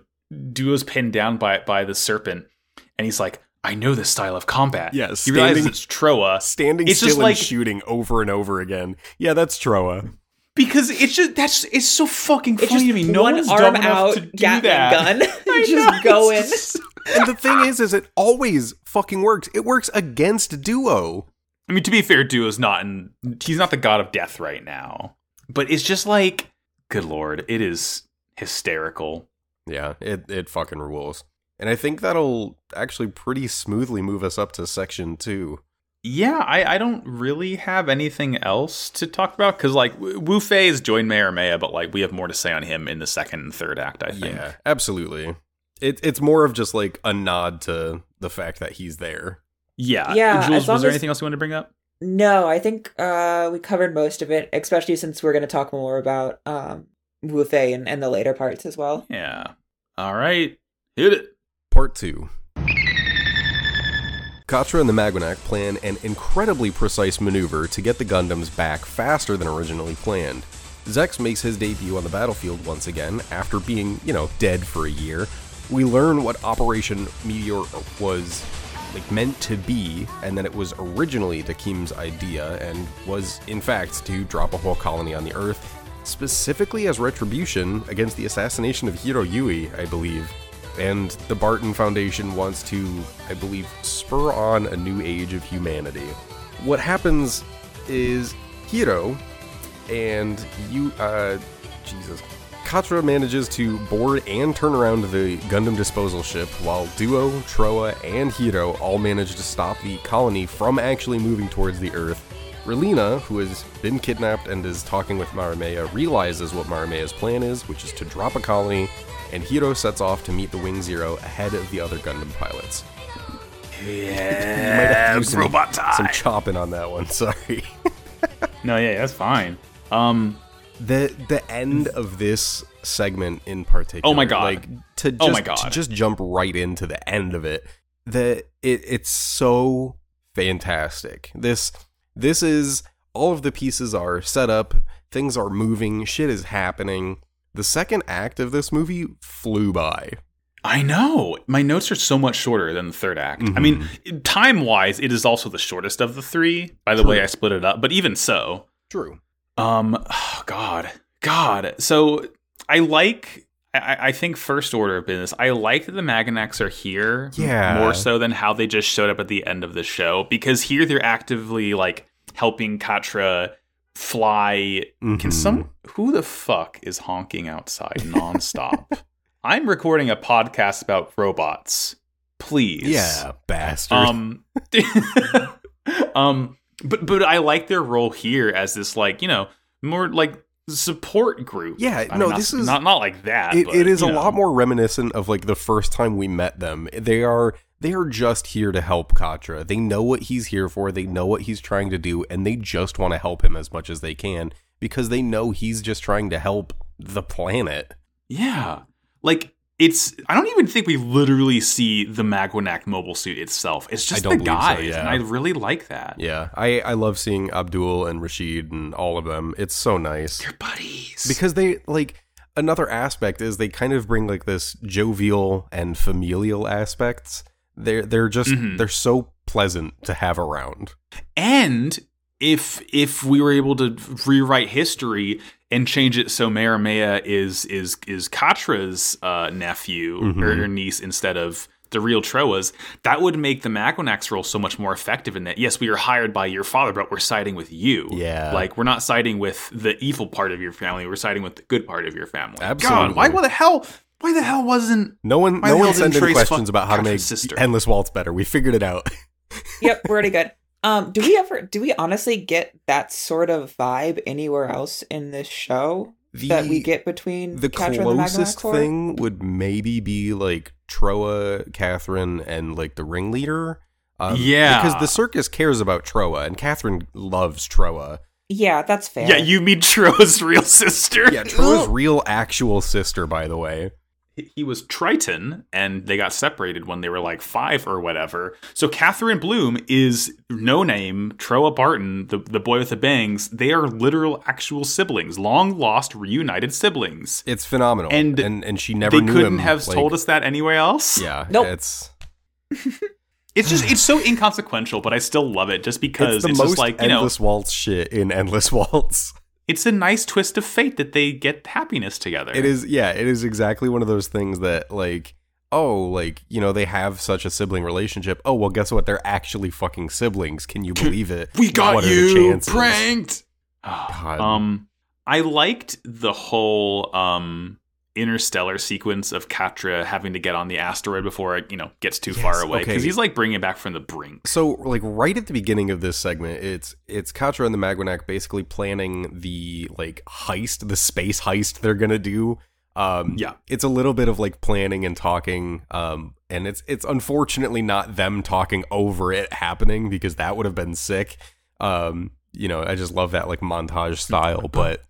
Duo's pinned down by by the serpent, and he's like, "I know this style of combat." Yeah, he realizes it's Trowa. Standing It's still just and like- shooting over and over again. Yeah, that's Trowa. because it's just that's it's so fucking it's funny just to me. No one one's arm dumb enough out, to do that. gun, just going. And the thing is, is it always fucking works. It works against Duo. I mean, to be fair, Duo's not in. He's not the god of death right now, but it's just like, good lord, it is hysterical. Yeah, it it fucking rules. And I think that'll actually pretty smoothly move us up to section two. Yeah, I, I don't really have anything else to talk about because like Wu Wu Fei is joined Maya or Maya, but like we have more to say on him in the second and third act. I think. Yeah, absolutely. It, it's more of just like a nod to the fact that he's there. Yeah. Yeah, Jules, was there as- anything else you wanted to bring up? No, I think uh, we covered most of it, especially since we're going to talk more about um, Wu Fei and, and the later parts as well. Yeah. All right. Hit it. Part 2 Quatre and the Maganac plan an incredibly precise maneuver to get the Gundams back faster than originally planned. Zechs makes his debut on the battlefield once again after being, you know, dead for a year. We learn what Operation Meteor was like meant to be, and that it was originally Dekim's idea and was in fact to drop a whole colony on the Earth, specifically as retribution against the assassination of Heero Yuy, I believe. And the Barton Foundation wants to, I believe, spur on a new age of humanity. What happens is Heero and you, uh, Jesus. Quatre manages to board and turn around the Gundam disposal ship, while Duo, Trowa, and Heero all manage to stop the colony from actually moving towards the Earth. Relena, who has been kidnapped and is talking with Mariemaia, realizes what Mariemaia's plan is, which is to drop a colony, and Heero sets off to meet the Wing Zero ahead of the other Gundam pilots. Yeah. You might have to do some, robot time. some chopping on that one, sorry. no, yeah, that's fine. Um, the the end of this segment in particular Oh my God. like to just, Oh my to God. just jump right into the end of it the it it's so fantastic this this is all of the pieces are set up things are moving shit is happening the second act of this movie flew by I know. My notes are so much shorter than the third act. I mean, time wise, it is also the shortest of the three, by the True. way I split it up, but even so. true Um, oh, God, God. So I like. I, I think first order of business. I like that the Maganacs are here. Yeah. More so than how they just showed up at the end of the show, because here they're actively like helping Quatre fly. Can Mhm. some who the fuck is honking outside nonstop? I'm recording a podcast about robots. Please. yeah bastard Um, um, but but I like their role here as this like you know more like support group. Yeah, I mean, no, not, this is- not not like that. it, but, it is a know. lot more reminiscent of like the first time we met them. They are they are just here to help Quatre. They know what he's here for. They know what he's trying to do, and they just want to help him as much as they can because they know he's just trying to help the planet. Yeah, like it's. I don't even think we literally see the Maganac mobile suit itself. It's just don't the believe so, guys, yeah. and I really like that. Yeah, I I love seeing Abdul and Rashid and all of them. It's so nice. They're buddies. because they like another aspect is they kind of bring like this jovial and familial aspects. They're they're just Mhm. they're so pleasant to have around. And if if we were able to rewrite history and change it so Mariemaia is is is Quatre's uh, nephew Mhm. or, or niece instead of the real Trowa's, that would make the Maganacs role so much more effective in that yes, we are hired by your father, but we're siding with you. Yeah. Like we're not siding with the evil part of your family, we're siding with the good part of your family. Absolutely. God, why the hell why the hell wasn't No one no one sent didn't any questions fuck about how to make sister? Endless Waltz better. We figured it out. Yep, we're already good. Um, do we ever do we honestly get that sort of vibe anywhere else in this show The, that we get between the Quatre and the closest thing would maybe be like Trowa, Catherine, and like the ringleader. Um, Yeah. because the circus cares about Trowa, and Catherine loves Trowa. Yeah, that's fair. Yeah, you mean Trowa's real sister? Yeah, Trowa's real actual sister, by the way. He was Triton, and they got separated when they were like five or whatever. So Catherine Bloom is no name Trowa Barton, the the boy with the bangs. They are literal actual siblings, long lost reunited siblings. It's phenomenal, And and and she never they knew couldn't him, have like- told us that anywhere else. Yeah, Nope. it's It's just it's so inconsequential, but I still love it just because it's it's, most just like you know endless waltz shit in endless waltz. It's a nice twist of fate that they get happiness together. It is, yeah, it is exactly one of those things that like. Oh, like, you know, they have such a sibling relationship. Oh, well, guess what? They're actually fucking siblings. Can you believe it? we got the chances? pranked. God. Um, I liked the whole um interstellar sequence of Quatre having to get on the asteroid before it, you know, gets too Yes, far away okay. because he's like bringing it back from the brink. So, like right at the beginning of this segment, it's it's Quatre and the Maganac basically planning the like heist, the space heist they're gonna do. Um, Yeah. it's a little bit of like planning and talking, um, and it's it's unfortunately not them talking over it happening because that would have been sick. Um, you know, I just love that like montage style, but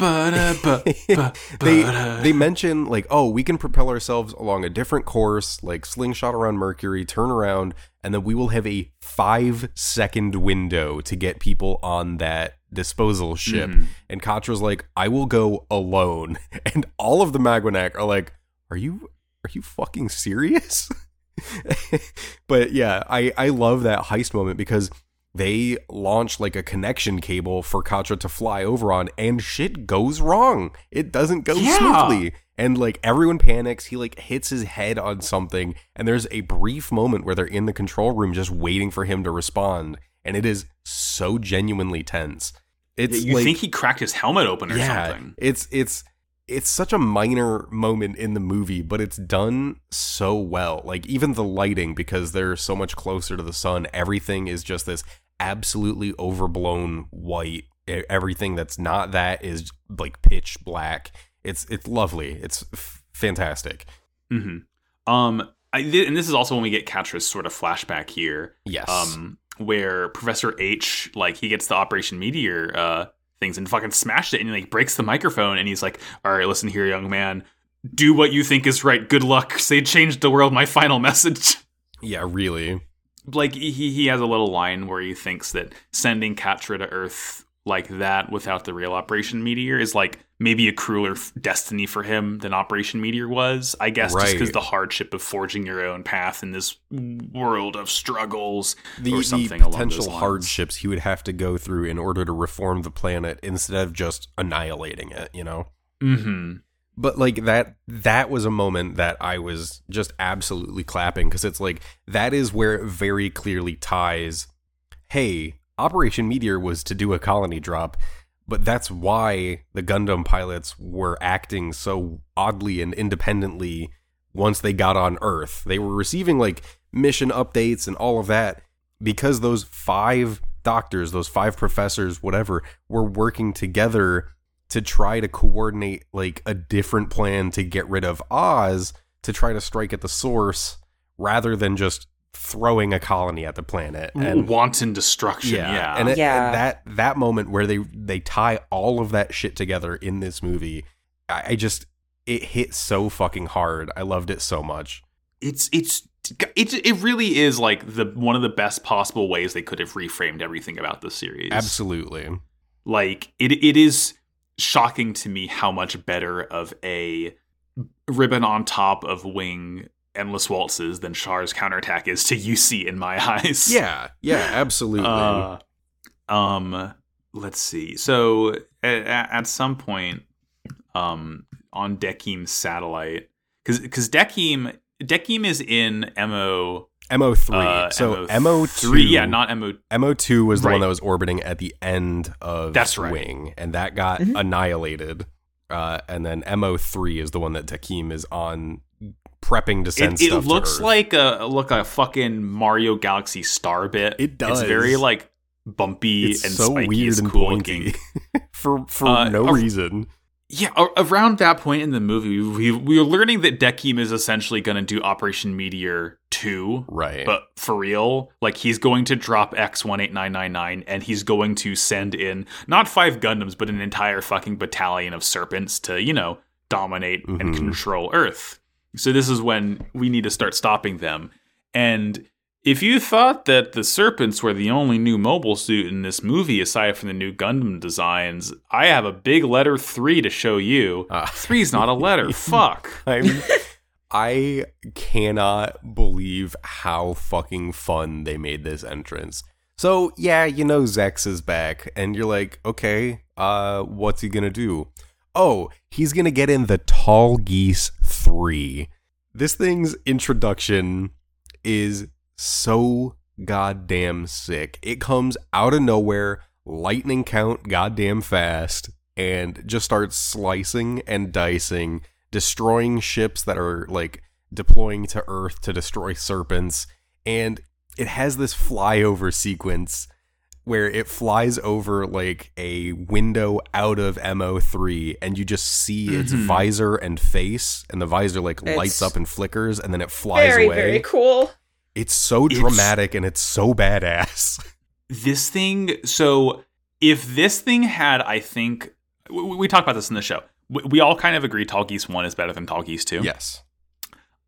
Bu- ba-da, bu- bu- they they mention like oh we can propel ourselves along a different course like slingshot around mercury turn around and then we will have a five second window to get people on that disposal ship. Mhm. and Quatre's like i will go alone. And all of the Maganac are like are you are you fucking serious? But yeah i i love that heist moment because they launch like a connection cable for Quatre to fly over on, and shit goes wrong. It doesn't go Yeah. smoothly. And like everyone panics. He like hits his head on something, and there's a brief moment where they're in the control room just waiting for him to respond. And it is so genuinely tense. It's you like, think he cracked his helmet open or yeah, something? It's it's it's such a minor moment in the movie, but it's done so well. Like even the lighting, because they're so much closer to the sun, everything is just this absolutely overblown white. Everything that's not that is like pitch black. It's it's lovely. It's f- fantastic. hmm Um, I did, and this is also when we get Quatre's sort of flashback here. Yes. um, where Professor H like he gets the Operation Meteor uh things and fucking smashed it and he like breaks the microphone and he's like, "All right, listen here, young man, do what you think is right. Good luck. Say changed the world. My final message." yeah, really. like he he has a little line where he thinks that sending Quatre to Earth like that without the real Operation Meteor is like maybe a crueler f- destiny for him than Operation Meteor was. I guess just because the hardship of forging your own path in this world of struggles The, or the something along potential hardships he would have to go through in order to reform the planet instead of just annihilating it, you know? Mm-hmm. but like that that was a moment that i was just absolutely clapping because it's like that is where it very clearly ties hey operation meteor was to do a colony drop but that's why the gundam pilots were acting so oddly and independently once they got on earth. They were receiving like mission updates and all of that because those five doctors those five professors whatever were working together to try to coordinate like a different plan to get rid of Oz to try to strike at the source rather than just throwing a colony at the planet and wanton destruction. Yeah, and it, Yeah. that that moment where they they tie all of that shit together in this movie I, I just it hit so fucking hard I loved it so much it's it's it, it really is like the one of the best possible ways they could have reframed everything about the series. absolutely Like it it is shocking to me how much better of a ribbon on top of wing endless waltzes than Char's counterattack is to UC in my eyes. yeah yeah absolutely Uh, um, let's see. So at, at some point, um, on Dekim's satellite, because because Dekim Dekim is in Mo. MO3 Uh, so MO3, MO2 yeah, not Mo. MO2 was the Right. one that was orbiting at the end of That's right. Wing, and that got Mhm. annihilated. Uh, and then MO3 is the one that Dekim is on, prepping to send It, it looks like a look like a fucking Mario Galaxy star bit. It does. It's very like bumpy it's and so spiky. weird and cool pointy looking. for for Uh, no ar- reason. Yeah, a- around that point in the movie, we we were learning that Dekim is essentially going to do Operation Meteor two, Right. but for real, like he's going to drop X one eight nine nine nine, and he's going to send in not five Gundams, but an entire fucking battalion of serpents to you know dominate and Mhm. control Earth. So this is when we need to start stopping them. And if you thought that the serpents were the only new mobile suit in this movie, aside from the new Gundam designs, I have a big letter three to show you. Ah. Three's not a letter. Fuck. I'm, I cannot believe how fucking fun they made this entrance. So yeah, you know Zechs is back, and you're like, okay, uh, what's he gonna do? Oh, he's gonna get in the Tallgeese three. This thing's introduction is so goddamn sick. It comes out of nowhere, lightning count goddamn fast, and just starts slicing and dicing, destroying ships that are like deploying to Earth to destroy serpents. And it has this flyover sequence where it flies over like a window out of MO3 and you just see its Mhm. visor and face and the visor like lights up and flickers and then it flies very, away. very cool. It's so It's- dramatic and it's so badass. this thing so if this thing had i think we, we talked about this in the show we, we all kind of agree Tallgeese 1 is better than Tallgeese 2 yes.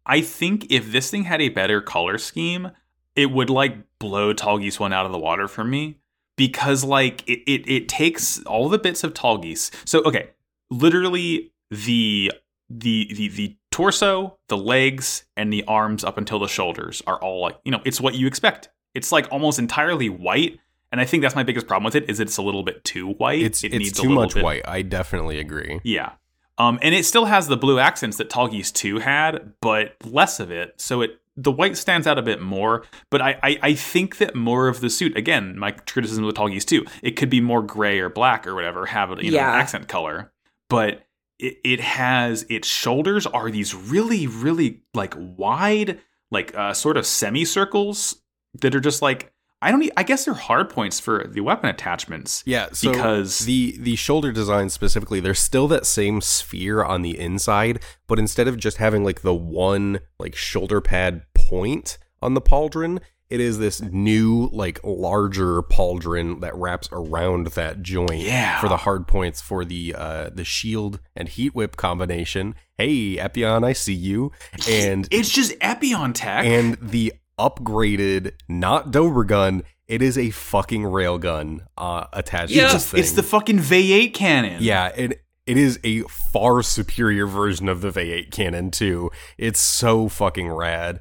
i think if this thing had a better color scheme it would like blow Tallgeese 1 out of the water for me because like it, it, it takes all the bits of Tallgeese so okay literally the the the the torso the legs and the arms up until the shoulders are all like you know it's what you expect it's like almost entirely white and i think that's my biggest problem with it is it's a little bit too white It's it it's needs too little much bit- white. I definitely agree. yeah um and it still has the blue accents that Tallgeese 2 had but less of it so it the white stands out a bit more but I, I i think that more of the suit again my criticism of the Tallgeese 2 it could be more gray or black or whatever have you know Yeah. an accent color but it, it has its shoulders are these really really like wide like uh, sort of semicircles that are just like i don't e- i guess they're hard points for the weapon attachments Yeah, so Because- the the shoulder design specifically, there's still that same sphere on the inside, but instead of just having like the one like shoulder pad point on the pauldron, it is this new like larger pauldron that wraps around that joint Yeah. for the hard points for the uh the shield and heat whip combination. Hey, Epyon, I see you. And it's just Epyon tech and the upgraded not Dover gun, it is a fucking railgun uh, attached Yeah. to it's, this thing. it's the fucking V8 cannon. yeah, it it is a far superior version of the V8 cannon too. It's so fucking rad.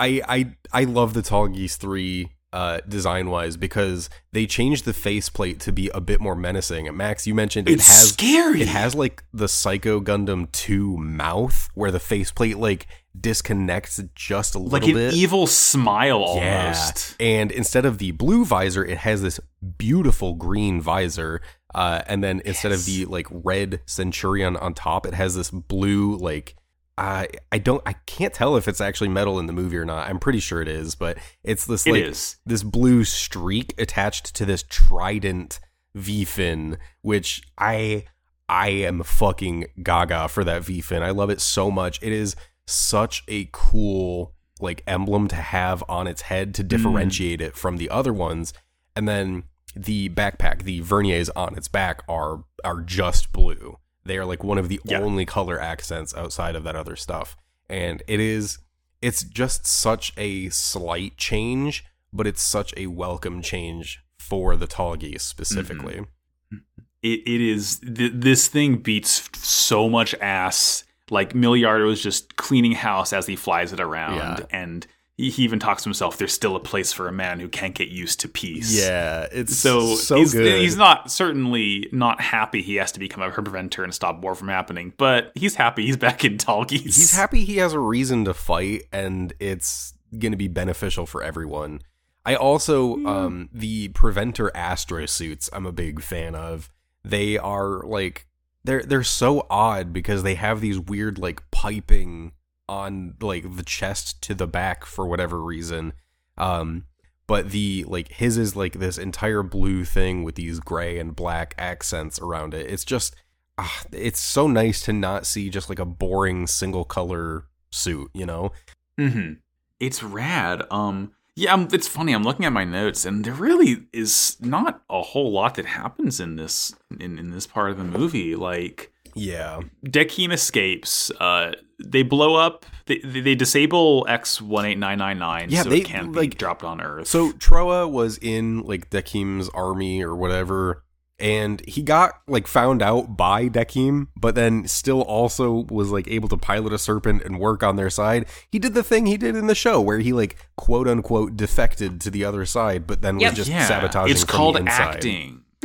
I I I love the Tallgeese three uh, design wise because they changed the faceplate to be a bit more menacing. Max, you mentioned it has scary. it has like the Psycho Gundam 2 mouth where the faceplate like disconnects just a little like an bit. evil smile almost. Yeah. And instead of the blue visor, it has this beautiful green visor. Uh, and then instead of the like red Centurion on top, it has this blue like I I don't I can't tell if it's actually metal in the movie or not. I'm pretty sure it is, but it's this It like is. this blue streak attached to this trident V fin, which I I am fucking gaga for that V fin. I love it so much. It is such a cool like emblem to have on its head to differentiate it from the other ones. And then the backpack, the verniers on its back are are just blue. They are like one of the Yeah. only color accents outside of that other stuff. And it is it's just such a slight change, but it's such a welcome change for the Tallgeese specifically. Mm-hmm. It, it is. Th- this thing beats so much ass. Like Milliardo is just cleaning house as he flies it around, Yeah. and he, even talks to himself. There's still a place for a man who can't get used to peace. Yeah, it's So, so he's, good. he's not certainly not happy he has to become a preventer and stop war from happening, but he's happy he's back in Tallgeese. he's happy he has a reason to fight and it's going to be beneficial for everyone. I also um the preventer astro suits I'm a big fan of. They are like they're they're so odd because they have these weird like piping on like the chest to the back for whatever reason. Um but the like his is like this entire blue thing with these gray and black accents around it. It's just ah, it's so nice to not see just like a boring single color suit, you know? Mm-hmm. It's rad. Um, yeah, um, it's funny. I'm looking at my notes, and there really is not a whole lot that happens in this in, in this part of the movie. Like Yeah. Dekim escapes. Uh, they blow up. They, they, they disable X one eight nine nine nine. Yeah, so they, it can't like- be dropped on Earth. So Troa was in like Dekim's army or whatever, and he got like found out by Dekim, but then still also was like able to pilot a serpent and work on their side. He did the thing he did in the show where he like quote unquote defected to the other side, but then Yep. was just yeah, sabotaging. it's from called the inside. acting.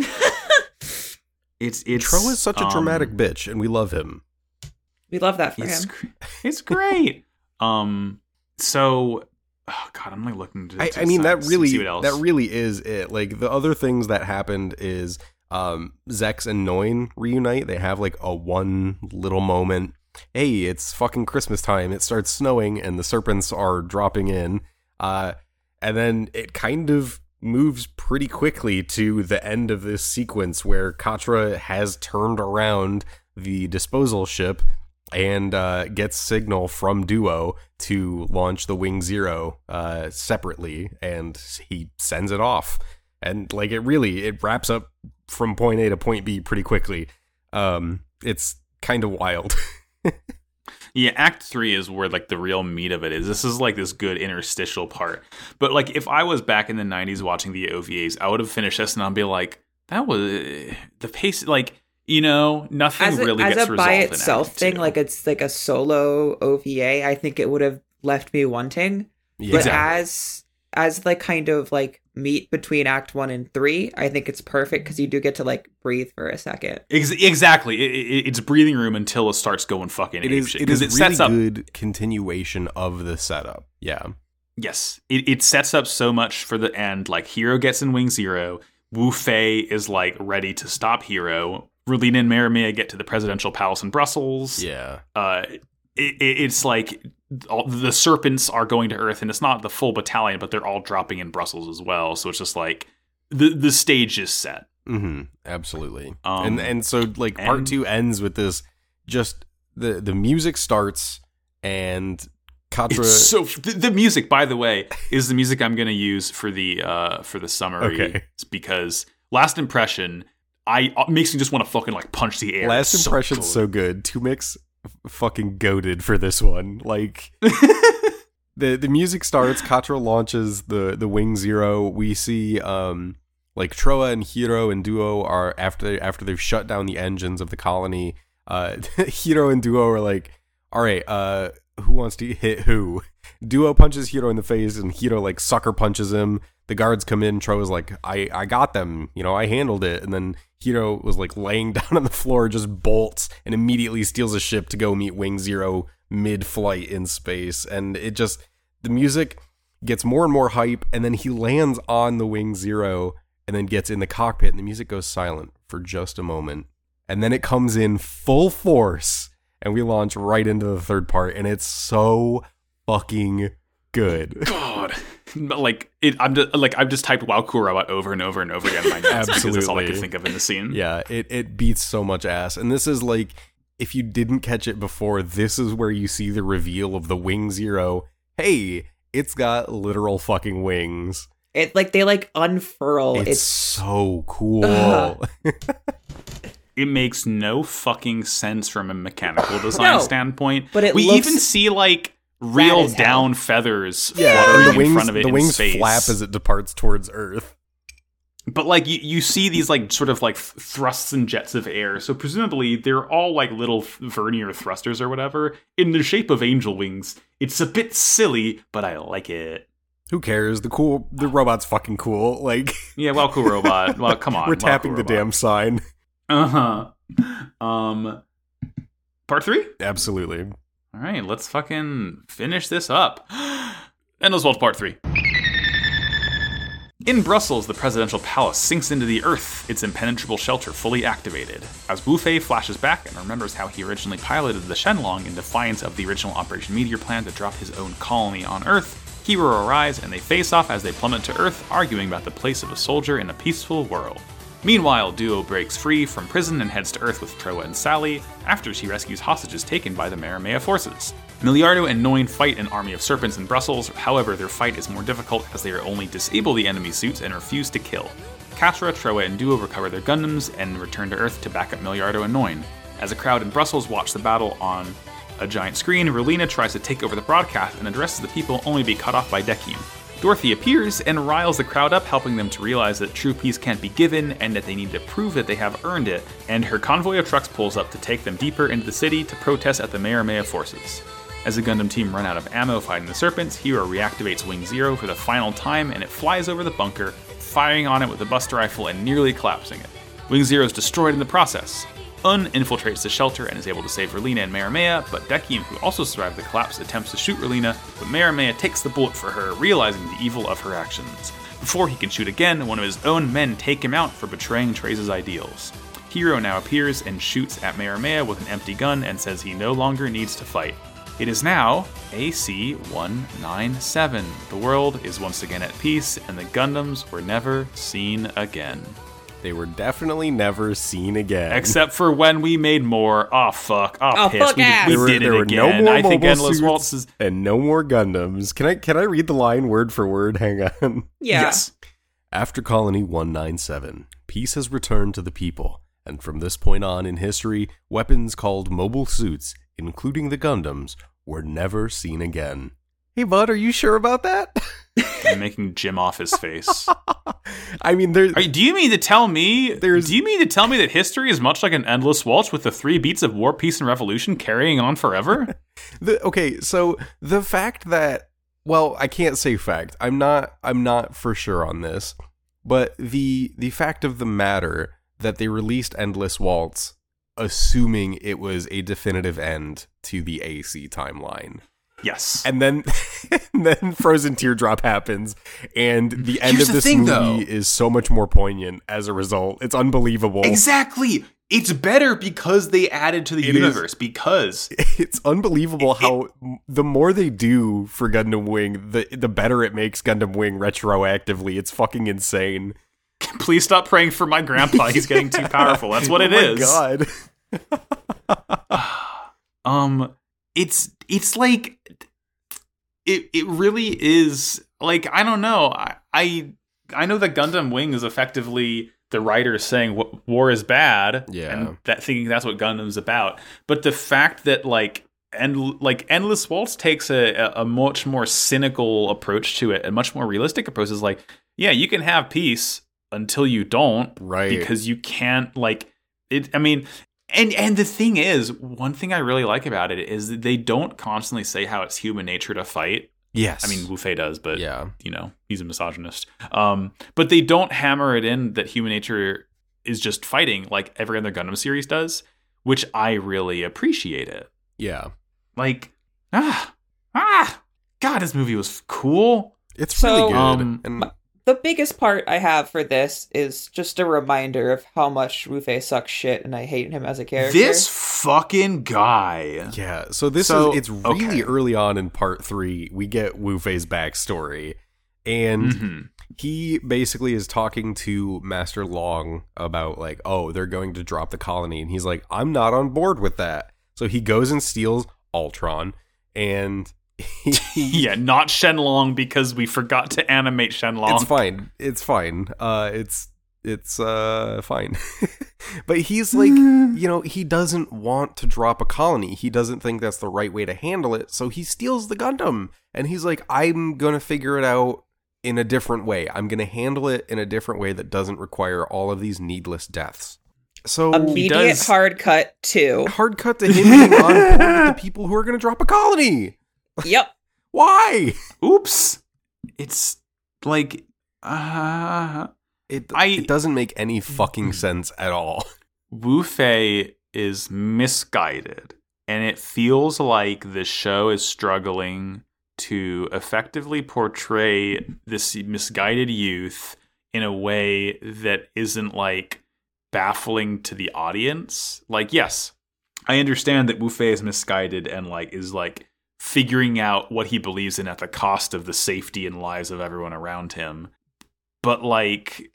it's it's Trowa is such a um, dramatic bitch, and we love him. We love that for It's him. gr- it's great. um. So, oh god, I'm like looking. To, I, to I mean that really see what else. that really is it. Like the other things that happened is um Zechs and Noin reunite. They have like a one little moment. Hey, it's fucking Christmas time. It starts snowing and the serpents are dropping in. Uh and then it kind of moves pretty quickly to the end of this sequence where Quatre has turned around the disposal ship and uh, gets signal from Duo to launch the Wing Zero uh, separately, and he sends it off. And like it really, it wraps up from point A to point B pretty quickly. Um, it's kind of wild. Yeah, Act Three is where like the real meat of it is. This is like this good interstitial part. But like, if I was back in the '90s watching the OVAs, I would have finished this and I'd be like, "That was the pace." Like, you know, nothing as a, really as gets a resolved by itself Act thing, Two. like it's like a solo OVA. I think it would have left me wanting. Yeah. But Exactly. as as like kind of like meet between Act One and Three, I think it's perfect because you do get to like breathe for a second. Ex- exactly, it, it, it's breathing room until it starts going fucking. It is. apeshit, It 'cause is it really sets up good continuation of the setup. Yeah. Yes, it, it sets up so much for the end. Like Heero gets in Wing Zero, Wu Fei is like ready to stop Heero. Relena and Mariemaia get to the presidential palace in Brussels. Yeah. Uh, it, it, it's like all, the serpents are going to Earth, and it's not the full battalion, but they're all dropping in Brussels as well. So it's just like the the stage is set. Mm-hmm. Absolutely. Um, and and so like part and- two ends with this. Just the the music starts and Quatre. It's so the, the music, by the way, is the music I'm going to use for the uh for the summary. Okay. Because last impression, I uh, makes me just want to fucking like punch the air. Last so impression's good. so good. TWO-MIX fucking goaded for this one. Like the the music starts, Quatre launches the the Wing Zero. We see um like Trowa and Heero and Duo are after after they've shut down the engines of the colony. Uh Heero and Duo are like, all right, uh who wants to hit who? Duo punches Heero in the face and Heero like sucker punches him. The guards come in, Trowa's like, I, I got them, you know, I handled it. And then Heero was like laying down on the floor, just bolts and immediately steals a ship to go meet Wing Zero mid flight in space. And it just the music gets more and more hype, and then he lands on the Wing Zero and then gets in the cockpit, and the music goes silent for just a moment. And then it comes in full force, and we launch right into the third part, and it's so fucking good. God. But, Like it, I'm just like I've just typed "Wow, cool robot" over and over and over again in my notes because that's all I could think of in the scene. Yeah, it, it beats so much ass. And this is like, if you didn't catch it before, this is where you see the reveal of the Wing Zero. Hey, it's got literal fucking wings. It like they like unfurl. It's, It's, so cool. Ugh. It makes no fucking sense from a mechanical design No, standpoint. but it we looks even see like rad real as hell. down feathers yeah, fluttering the wings, in front of it the in wings space. flap as it departs towards Earth. But like you, you see these like sort of like thrusts and jets of air. So presumably they're all like little vernier thrusters or whatever in the shape of angel wings. It's a bit silly, but I like it. Who cares? The cool, the robot's fucking cool. Like Yeah, well, cool robot. Well, come on, we're tapping the damn sign. Uh huh. Um, part three. Absolutely. All right, let's fucking finish this up. Endless Waltz Part 3. In Brussels, the presidential palace sinks into the earth, its impenetrable shelter fully activated. As Fei flashes back and remembers how he originally piloted the Shenlong in defiance of the original Operation Meteor plan to drop his own colony on Earth, Heero arrives and they face off as they plummet to Earth, arguing about the place of a soldier in a peaceful world. Meanwhile, Duo breaks free from prison and heads to Earth with Trowa and Sally after she rescues hostages taken by the Mariemaia forces. Milliardo and Noin fight an army of serpents in Brussels, however, their fight is more difficult as they only disable the enemy suits and refuse to kill. Quatre, Trowa, and Duo recover their Gundams and return to Earth to back up Milliardo and Noin. As a crowd in Brussels watch the battle on a giant screen, Relena tries to take over the broadcast and addresses the people only to be cut off by Dekim. Dorothy appears and riles the crowd up, helping them to realize that true peace can't be given and that they need to prove that they have earned it. And her convoy of trucks pulls up to take them deeper into the city to protest at the Mariemaia forces. As the Gundam team run out of ammo fighting the Serpents, Heero reactivates Wing Zero for the final time and it flies over the bunker, firing on it with a buster rifle and nearly collapsing it. Wing Zero is destroyed in the process. Une infiltrates the shelter and is able to save Relena and Mariemaia, but Dekim, who also survived the collapse, attempts to shoot Relena, but Mariemaia takes the bullet for her, realizing the evil of her actions. Before he can shoot again, one of his own men take him out for betraying Treize's ideals. Heero now appears and shoots at Mariemaia with an empty gun and says he no longer needs to fight. It is now AC 197. The world is once again at peace, and the Gundams were never seen again. They were definitely never seen again. Except for when we made more. Oh fuck! Oh, Oh, piss. fuck we, ass. we there were, did there it were again. no more I think Endless suits Waltz is and no more Gundams. Can I can I read the line word for word? Hang on. Yeah. yes. After Colony 197, peace has returned to the people, and from this point on in history, weapons called mobile suits, including the Gundams, were never seen again. Hey, bud, are you sure about that? I'm making Jim off his face. I mean, there. Are do you mean to tell me? There's- do you mean to tell me that history is much like an endless waltz with the three beats of war, peace, and revolution carrying on forever? The, okay, so the fact that well, I can't say fact. I'm not I'm not for sure on this. But the the fact of the matter that they released Endless Waltz assuming it was a definitive end to the AC timeline. Yes. And then and then Frozen Teardrop happens and the end Here's of the this thing, movie though. is so much more poignant as a result. It's unbelievable. exactly. It's better because they added to the It is. universe. Because it's unbelievable how the more they do for Gundam Wing, the the better it makes Gundam Wing retroactively. It's fucking insane. please stop praying for my grandpa. He's getting too powerful. That's what it oh is. god. um it's it's like it it really is like i don't know i i, I know that gundam wing is effectively the writer saying war is bad Yeah. and that thinking that's what gundam's about but the fact that like and like endless waltz takes a, a a much more cynical approach to it a much more realistic approach is like yeah you can have peace until you don't Right. because you can't like it i mean and and the thing is one thing i really like about it is that they don't constantly say how it's human nature to fight yes. i mean wu fei does but yeah. you know he's a misogynist um but they don't hammer it in that human nature is just fighting like every other gundam series does which i really appreciate it Yeah. like ah ah god this movie was cool It's So- really good. Um, and The biggest part I have for this is just a reminder of how much Rufe sucks shit and I hate him as a character. this fucking guy yeah, so this So, is it's really okay. early on in part three. We get Wu Fei's backstory. And Mhm. he basically is talking to Master Long about like, oh, they're going to drop the colony, and he's like, I'm not on board with that. So he goes and steals Altron, and he, yeah, not Shenlong because we forgot to animate Shenlong. it's fine, it's fine, uh, it's it's uh fine. but he's like, you know, he doesn't want to drop a colony. He doesn't think that's the right way to handle it, so he steals the Gundam, and he's like, I'm gonna figure it out in a different way. I'm going to handle it in a different way that doesn't require all of these needless deaths. So Immediate does- hard cut to hard cut to him being on board with the people who are going to drop a colony. Yep. Why? Oops. It's like uh It I- it doesn't make any fucking sense at all. Wu Fei is misguided and it feels like the show is struggling to effectively portray this misguided youth in a way that isn't like baffling to the audience. Like yes, I understand that Wu Fei is misguided and like is like figuring out what he believes in at the cost of the safety and lives of everyone around him. But like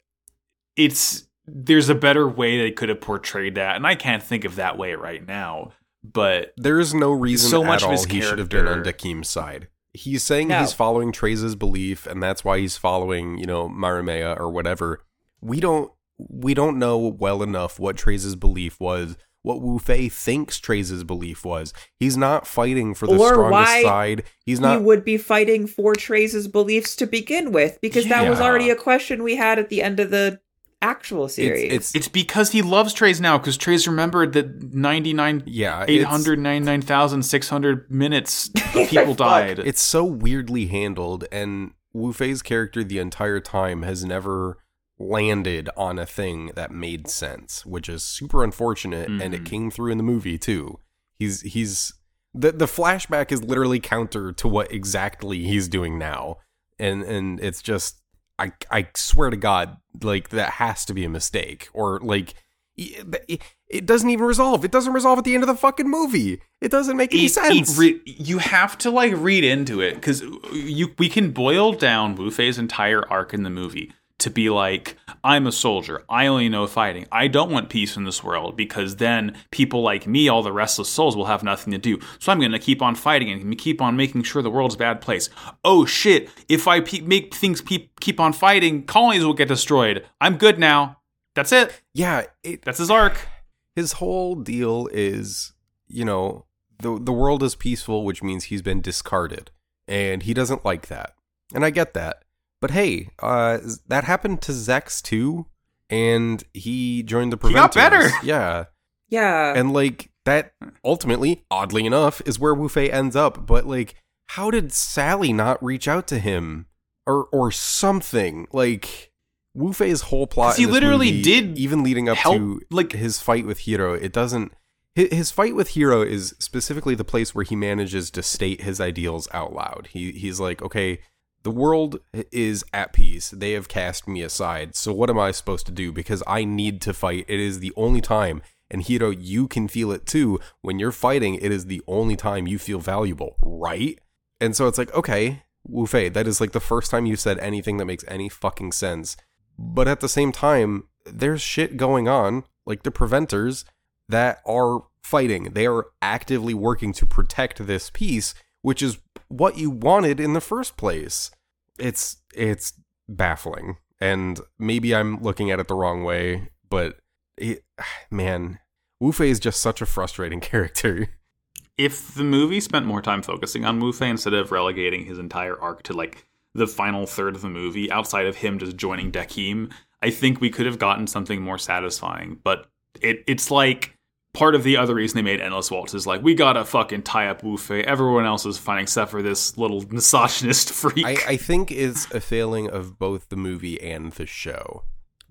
it's there's a better way they could have portrayed that, and I can't think of that way right now. But There is no reason So at much of his he should have been on character- Dekim's side. He's saying No. he's following Treize's belief, and that's why he's following, you know, Mariemaia or whatever. We don't we don't know well enough what Treize's belief was, what Wu Fei thinks Treize's belief was. He's not fighting for the Or strongest why side. He's not he would be fighting for Treize's beliefs to begin with, because that was already a question we had at the end of the actual series. it's, it's it's because he loves Treize now, because Treize remembered that ninety nine yeah, eight it's- hundred ninety nine thousand six hundred minutes people died. It's so weirdly handled, and Wu Fei's character the entire time has never landed on a thing that made sense, which is super unfortunate, and it Mhm. came through in the movie too. He's he's the the flashback is literally counter to what exactly he's doing now, and and it's just I I swear to God, like that has to be a mistake, or like. it doesn't even resolve. It doesn't resolve at the end of the fucking movie. It doesn't make any It- it sense. re- you have to like read into it because you we can boil down Wu Fei's entire arc in the movie to be like, I'm a soldier. I only know fighting. I don't want peace in this world because then people like me, all the restless souls, will have nothing to do. So I'm going to keep on fighting and keep on making sure the world's a bad place. Oh shit! If I pe- make things pe- keep on fighting, colonies will get destroyed. I'm good now. That's it. yeah, it, That's his arc. his whole deal is, you know, the the world is peaceful, which means he's been discarded, and he doesn't like that. And I get that. But hey, uh, that happened to Zechs too, and he joined the Preventers. He got better. Yeah, Yeah. and like that ultimately, oddly enough, is where Wu Fei ends up. But like, how did Sally not reach out to him or or something? Like Wu Fei's whole plot. He literally movie, did even leading up help, to like- his fight with Heero. It doesn't. His fight with Heero is specifically the place where he manages to state his ideals out loud. He he's like, okay, the world is at peace. They have cast me aside. So what am I supposed to do? Because I need to fight. It is the only time. And Heero, you can feel it too. When you're fighting, it is the only time you feel valuable, right? And so it's like, okay, Wu Fei, that is like the first time you said anything that makes any fucking sense. But at the same time, there's shit going on, like the preventers, that are fighting. They are actively working to protect this peace, which is what you wanted in the first place. It's it's baffling. And maybe I'm looking at it the wrong way, but it, man, Wu Fei is just such a frustrating character. if the movie spent more time focusing on Wu Fei instead of relegating his entire arc to like the final third of the movie, outside of him just joining Dekim, I think we could have gotten something more satisfying. But it it's like part of the other reason they made Endless Waltz is like we gotta fucking tie up Wu Fei. Everyone else is fine except for this little misogynist freak. I, I think it's a failing of both the movie and the show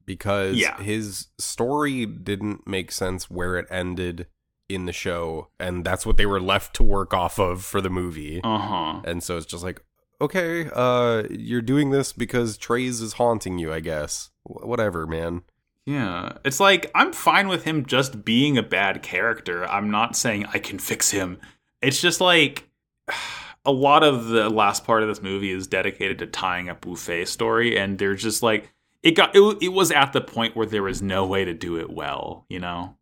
because Yeah. his story didn't make sense where it ended in the show, and that's what they were left to work off of for the movie. uh huh. And so it's just like, okay, uh, you're doing this because Treize is haunting you, I guess. Wh- whatever, man. Yeah. It's like I'm fine with him just being a bad character. I'm not saying I can fix him. It's just like a lot of the last part of this movie is dedicated to tying up Wu Fei's story and they're just like it got it, it was at the point where there was no way to do it well, you know.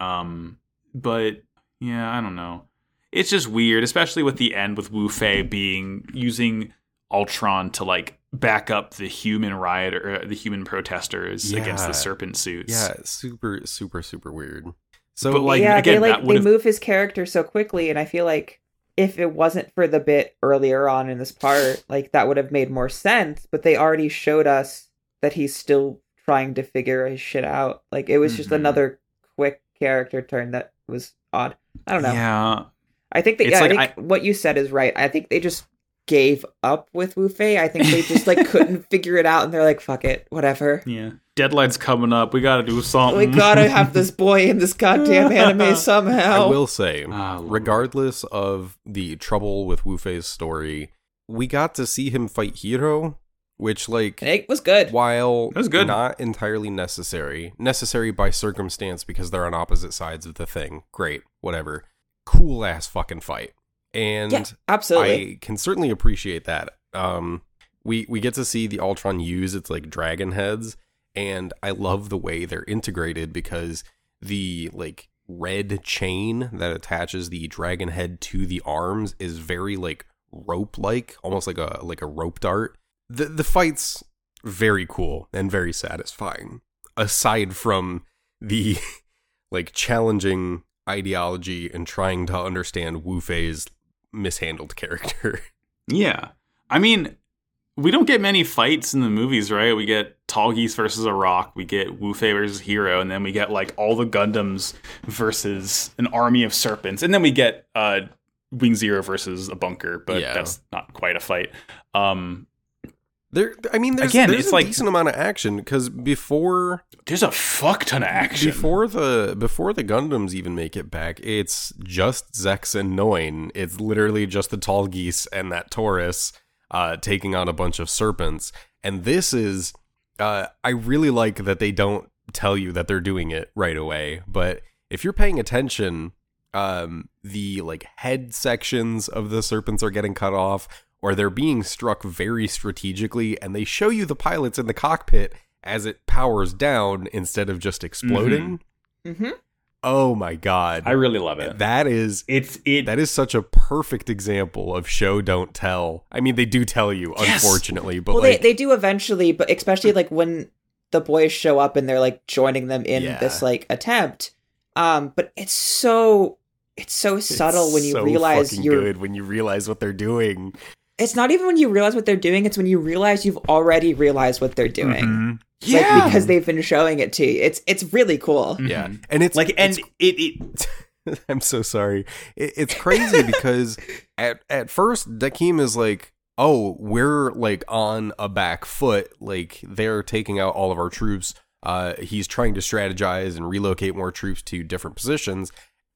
Um but yeah, I don't know. It's just weird, especially with the end with Wu Fei being using Altron to like back up the human riot or uh, the human protesters against the serpent suits. Yeah, super, super, super weird. So, But, like, yeah, again, they like they move his character so quickly, and I feel like if it wasn't for the bit earlier on in this part, like that would have made more sense. But they already showed us that he's still trying to figure his shit out. Like it was just Mhm. another quick character turn that was odd. I don't know. Yeah. I think that It's yeah, like I think what you said is right. I think they just gave up with Wu Fei. I think they just like couldn't figure it out, and they're like, "Fuck it, whatever." Yeah. Deadline's coming up. We got to do something. We gotta have this boy in this goddamn anime somehow. I will say, ah, Lord. regardless of the trouble with Wu Fei's story, we got to see him fight Heero, which, like, It was good. while It was good. not entirely necessary, necessary by circumstance because they're on opposite sides of the thing. Great, whatever. Cool ass fucking fight. And Yeah, absolutely. I can certainly appreciate that. Um, we we get to see the Altron use its like dragon heads, and I love the way they're integrated because the like red chain that attaches the dragon head to the arms is very like rope like, almost like a like a rope dart. The the fights very cool and very satisfying. Aside from the like challenging ideology and trying to understand Wu Fei's mishandled character. Yeah. I mean, we don't get many fights in the movies, right? We get Tallgeese versus a rock, we get Wu Fei versus Heero, and then we get like all the Gundams versus an army of serpents, and then we get uh Wing Zero versus a bunker, but Yeah. that's not quite a fight. Um There, I mean, there's, Again, there's it's a like- decent amount of action because before there's a fuck ton of action. before the before the Gundams even make it back, it's just Zechs and Noin. It's literally just the Tallgeese and that Taurus uh, taking on a bunch of serpents. And this is, uh, I really like that they don't tell you that they're doing it right away, but if you're paying attention, um, the like head sections of the serpents are getting cut off, or they're being struck very strategically, and they show you the pilots in the cockpit as it powers down instead of just exploding. Mm-hmm. Oh my god! I really love it. That is It's it. that is such a perfect example of show don't tell. I mean, they do tell you, Yes. unfortunately, but Well, like, they they do eventually, but especially like when the boys show up and they're like joining them in Yeah. this like attempt. Um, but it's so it's so it's subtle when you so realize you're. good when you realize what they're doing. It's not even when you realize what they're doing; it's when you realize you've already realized what they're doing, Mhm. like because they've been showing it to you. It's it's really cool. Yeah, Mhm. and it's like and it's it, it I'm so sorry. It, it's crazy because at at first Dekim is like, "Oh, we're like on a back foot. Like they're taking out all of our troops. Uh, he's trying to strategize and relocate more troops to different positions."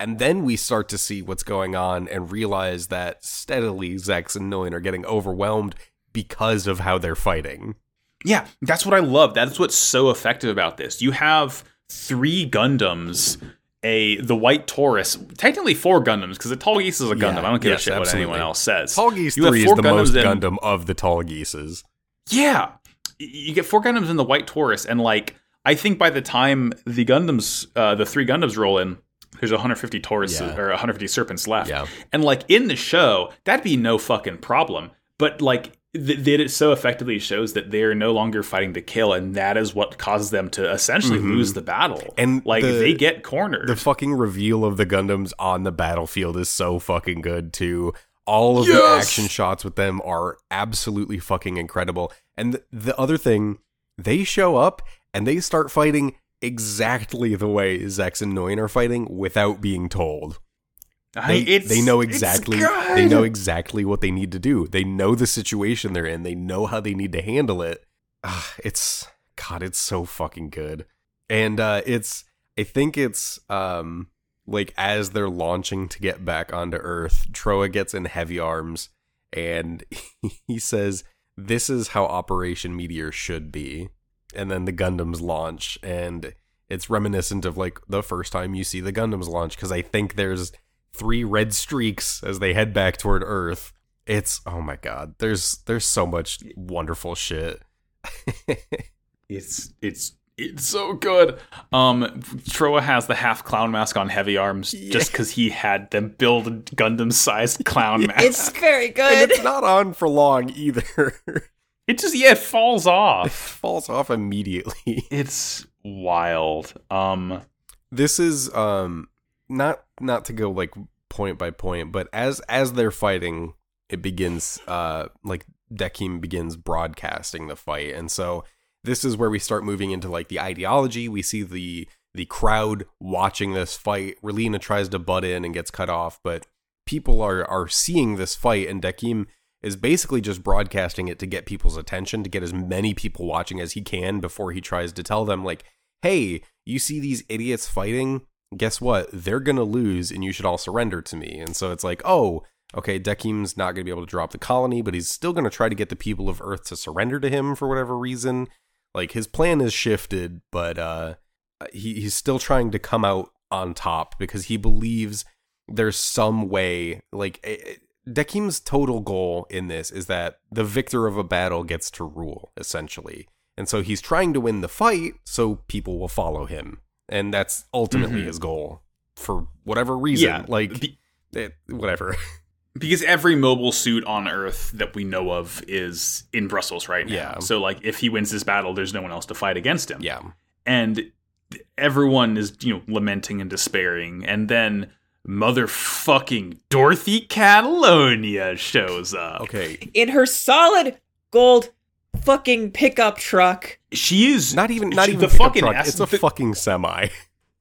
And then we start to see what's going on and realize that steadily Zechs and Noin are getting overwhelmed because of how they're fighting. Yeah, that's what I love. That's what's so effective about this. You have three Gundams, a the White Taurus, technically four Gundams because the Tallgeese is a Gundam. Yeah, I don't give yes, a shit what anyone else says. Tallgeese You have 3 is the Gundams most in- Gundam of the Tallgeeses. Yeah, you get four Gundams in the White Taurus, and like I think by the time the Gundams, uh, the three Gundams roll in, there's 150 Taurus Yeah. or 150 Serpents left. Yeah. And like in the show, that'd be no fucking problem. But like th- th- it so effectively shows that they are no longer fighting to kill, and that is what causes them to essentially lose the battle. Mm-hmm. And like the- they get cornered. The fucking reveal of the Gundams on the battlefield is so fucking good too. All of the action shots with them are absolutely fucking incredible. And th- the other thing, they show up and they start fighting exactly the way Zechs and Noin are fighting without being told. They, it's- they know exactly they know exactly what they need to do. They know the situation they're in. They know how they need to handle it. Ah, it's god, it's so fucking good. And uh it's I think it's um like as they're launching to get back onto Earth, Trowa gets in heavy arms and he says this is how Operation Meteor should be. And then the Gundams launch and it's reminiscent of like the first time you see the Gundams launch because I think there's three red streaks as they head back toward Earth. It's oh my god. There's there's so much wonderful shit. It's it's it's so good. Um, Trowa has the half clown mask on heavy arms just because he had them build a Gundam-sized clown mask. It's very and good. it's not on for long either. it just yeah, it falls it off. falls off immediately. It's wild. Um, This is um not not to go like point by point, but as as they're fighting, it begins uh like Dekim begins broadcasting the fight, and so this is where we start moving into like the ideology. We see the the crowd watching this fight. Relena tries to butt in and gets cut off, but people are are seeing this fight, and Dekim is basically just broadcasting it to get people's attention, to get as many people watching as he can before he tries to tell them like, "Hey, you see these idiots fighting? Guess what? They're gonna lose, and you should all surrender to me." And so it's like, oh. Okay, Dekim's not going to be able to drop the colony, but he's still going to try to get the people of Earth to surrender to him for whatever reason like his plan is shifted but uh he, he's still trying to come out on top because he believes there's some way like Dekim's total goal in this is that the victor of a battle gets to rule essentially and so he's trying to win the fight so people will follow him and that's ultimately Mhm. his goal for whatever reason yeah, like be- eh, whatever because every mobile suit on Earth that we know of is in Brussels right now. Yeah. So like, if he wins this battle, there's no one else to fight against him. yeah and everyone is you know lamenting and despairing and then motherfucking dorothy catalonia shows up okay In her solid gold fucking pickup truck. she is not even not she- even the the fucking truck. ass- it's a the- fucking semi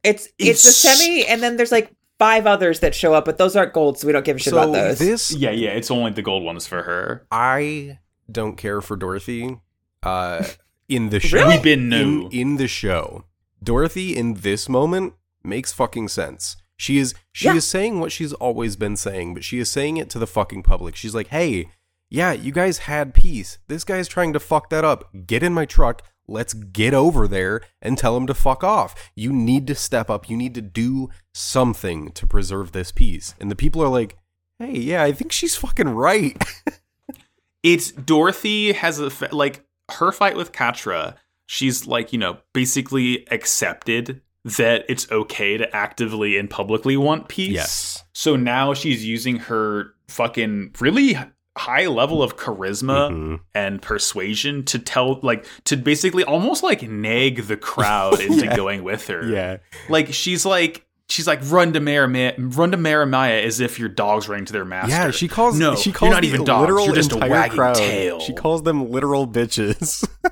It's it's, It's- a semi, and then there's like five others that show up, but those aren't gold, so we don't give a shit about those. this yeah yeah it's only the gold ones for her I don't care for Dorothy. Uh, in the show, Really? we been new in, in the show, Dorothy in this moment makes fucking sense. She is she Yeah. is saying what she's always been saying, but she is saying it to the fucking public. She's like, "Hey, yeah, you guys had peace. This guy's trying to fuck that up. Get in my truck. Let's get over there and tell him to fuck off. You need to step up. You need to do something to preserve this peace. And the people are like, hey, yeah, I think she's fucking right. it's Dorothy has a fa- like her fight with Quatre. She's like you know basically accepted that it's okay to actively and publicly want peace. Yes. So now she's using her fucking really high level of charisma Mhm. and persuasion to tell like to basically almost like nag the crowd into Yeah. going with her. Yeah. Like she's like she's like run to Mariemaia, run to Mariemaia as if your dog's running to their master. Yeah, she calls no, she calls you're not the even dogs. You're just a wagging crowd. tail. She calls them literal bitches.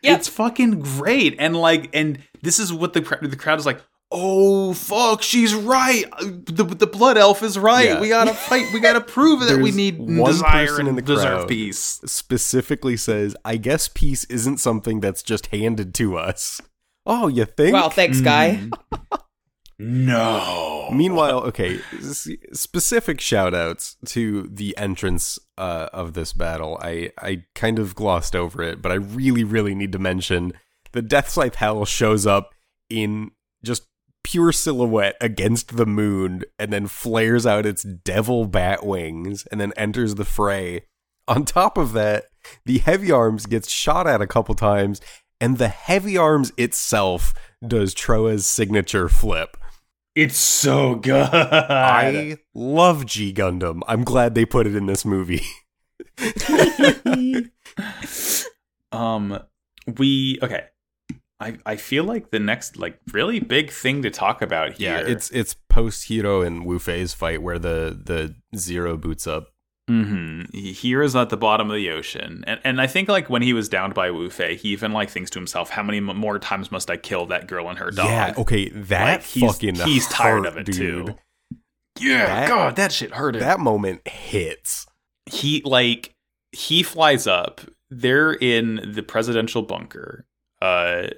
Yep. It's fucking great, and like, and this is what the the crowd is like. Oh fuck, she's right. The the blood elf is right. Yeah. We gotta fight. We gotta prove that we need one desire person and in the deserve crowd. peace. Specifically says, I guess peace isn't something that's just handed to us. Oh, you think? Wow, thanks, guy. Mm. No. Meanwhile, okay, specific shout outs to the entrance uh, of this battle. I, I kind of glossed over it, but I really, really need to mention the Death Scythe Hell shows up in just pure silhouette against the moon and then flares out its devil bat wings and then enters the fray. On top of that, the Heavy Arms gets shot at a couple times, and the Heavy Arms itself does Trowa's signature flip. It's so good. I love G Gundam. I'm glad they put it in this movie. um we okay. I I feel like the next like really big thing to talk about here. Yeah, it's it's post Heero and Wu Fei's fight where the the zero boots up. hmm Heero's at the bottom of the ocean, and and I think like when he was downed by Wu Fei, he even like thinks to himself, "How many more times must I kill that girl and her dog?" Yeah, okay, that Like, he's- fucking he's tired hurt, of it, dude. too. yeah. That- God, that shit hurted. That moment hits. he like he flies up. They're in the presidential bunker, uh,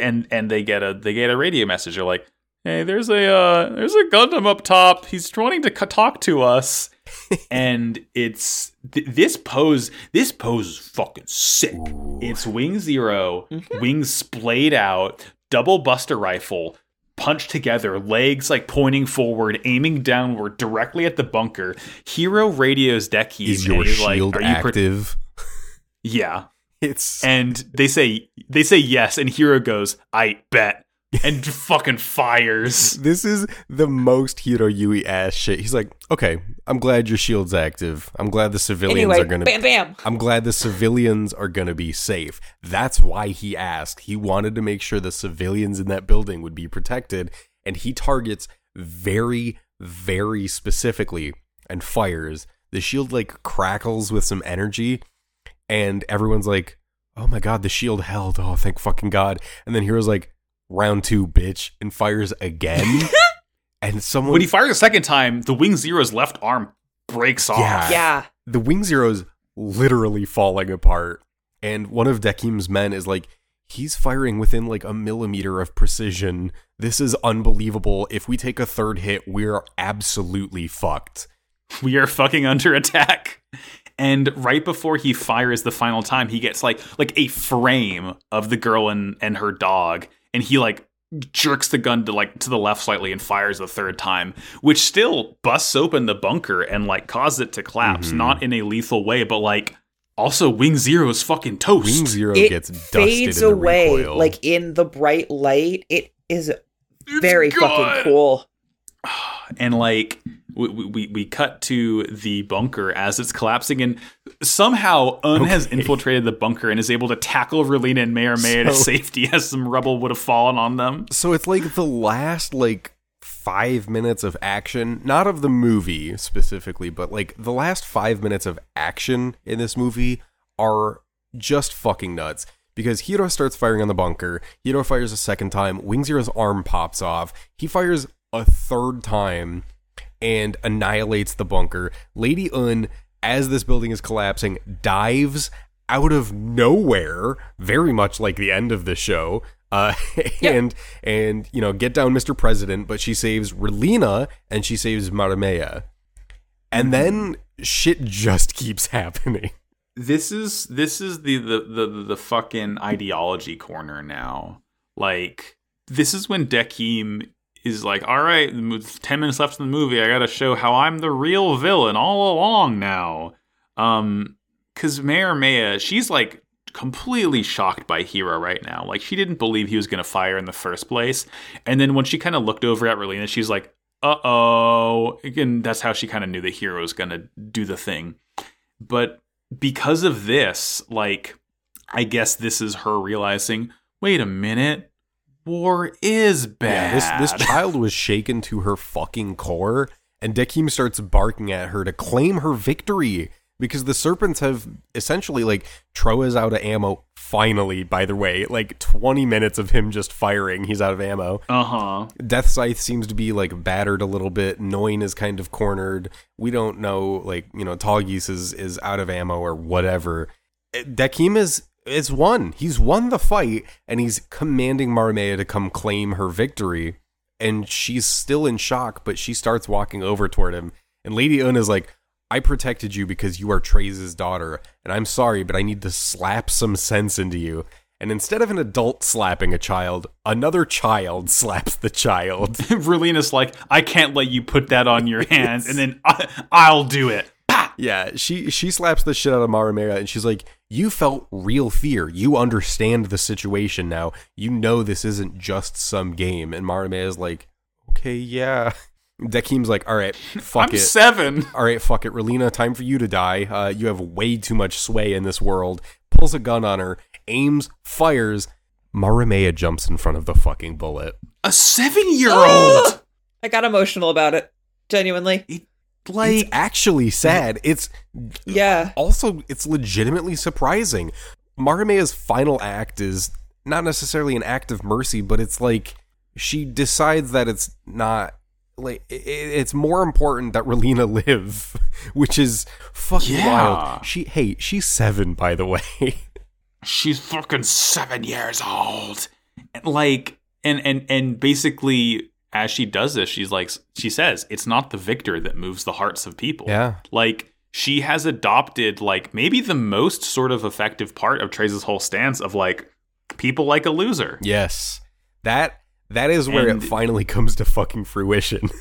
and and they get a they get a radio message. They're like, "Hey, there's a uh, there's a Gundam up top. He's wanting to c- talk to us." and it's th- this pose. This pose is fucking sick. Ooh. It's Wing 0 Mhm. wings splayed out, double buster rifle, punched together, legs like pointing forward, aiming downward directly at the bunker. Heero radios Deki. Is your like, shield "Are you pro-" active? yeah. It's And they say they say yes, and Heero goes, I bet. And fucking fires. this is the most Heero Yuy ass shit. He's like, okay, I'm glad your shield's active. I'm glad the civilians Anyway, are gonna bam, bam. I'm glad the civilians are going to be safe. That's why he asked. He wanted to make sure the civilians in that building would be protected, and he targets very, very specifically and fires. The shield like crackles with some energy, and everyone's like, "Oh my god, the shield held! Oh, thank fucking god!" And then Heero's like, "Round two, bitch," and fires again. and someone When he fires a second time, the Wing Zero's left arm breaks off. Yeah. Yeah. the Wing Zero's literally falling apart. And one of Dekim's men is like, he's firing within like a millimeter of precision. This is unbelievable. If we take a third hit, we're absolutely fucked. We are fucking under attack and right before he fires the final time he gets like like a frame of the girl and and her dog and he like jerks the gun to like to the left slightly and fires the third time which still busts open the bunker and like causes it to collapse Mhm. not in a lethal way but like also wing zero is fucking toast Wing Zero It gets dusted fades in the away recoil. like in the bright light. It is It's very good. fucking cool. and like we, we we cut to the bunker as it's collapsing and somehow Une has infiltrated the bunker and is able to tackle Relena and Mariemaia to safety as some rubble would have fallen on them. So it's like the last like five minutes of action, not of the movie specifically, but like the last five minutes of action in this movie are just fucking nuts. Because Heero starts firing on the bunker, Heero fires a second time, Wing Zero's arm pops off, he fires a third time and annihilates the bunker. Lady Une, as this building is collapsing, dives out of nowhere, very much like the end of the show. Uh, and and you know get down Mr. President, but she saves Relena and she saves Mariemaia. and then shit just keeps happening. this is this is the the the, the fucking ideology corner now. Like this is when Dekim is like, all right, ten minutes left in the movie, I got to show how I'm the real villain all along now. Um, because Mariemaia, she's like completely shocked by Heero right now. Like she didn't believe he was going to fire in the first place, and then when she kind of looked over at Relena, she's like, uh oh. And that's how she kind of knew that Heero was going to do the thing. But because of this, like, I guess this is her realizing, wait a minute, war is bad. Yeah, this this child was shaken to her fucking core, and Dekim starts barking at her to claim her victory because the serpents have essentially like Trowa's out of ammo. Finally, by the way, like 20 minutes of him just firing, he's out of ammo. Uh huh. Death Scythe seems to be like battered a little bit. Noin is kind of cornered. We don't know, like you know, Tallgeese is is out of ammo or whatever. Dekim is is won. He's won the fight, and he's commanding Mariemaia to come claim her victory. And she's still in shock, but she starts walking over toward him. And Lady Une is like, I protected you because you are Treize's daughter, and I'm sorry, but I need to slap some sense into you. And instead of an adult slapping a child, another child slaps the child. Relena's like, I can't let you put that on your hands, and then I, I'll do it. Yeah, she she slaps the shit out of Mariemaia and she's like, "You felt real fear. You understand the situation now. You know this isn't just some game." And Mariemaia is like, "Okay, yeah." Dekim's like, "All right, fuck I'm it. seven. All right, fuck it, Relena. Time for you to die. Uh, you have way too much sway in this world." Pulls a gun on her, aims, fires. Mariemaia jumps in front of the fucking bullet. A seven-year-old. I got emotional about it. Genuinely. Like it's actually sad. It's Yeah. also it's legitimately surprising. Mariemaia's final act is not necessarily an act of mercy, but it's like she decides that it's not like it's more important that Relena live, which is fucking Yeah. wild. She hey, she's 7 by the way. she's fucking seven years old. And like, and and and basically, as she does this, she's like, she says, it's not the victor that moves the hearts of people. yeah. Like she has adopted like maybe the most sort of effective part of Treize's whole stance of like people like a loser. Yes. That that is where And- it finally comes to fucking fruition.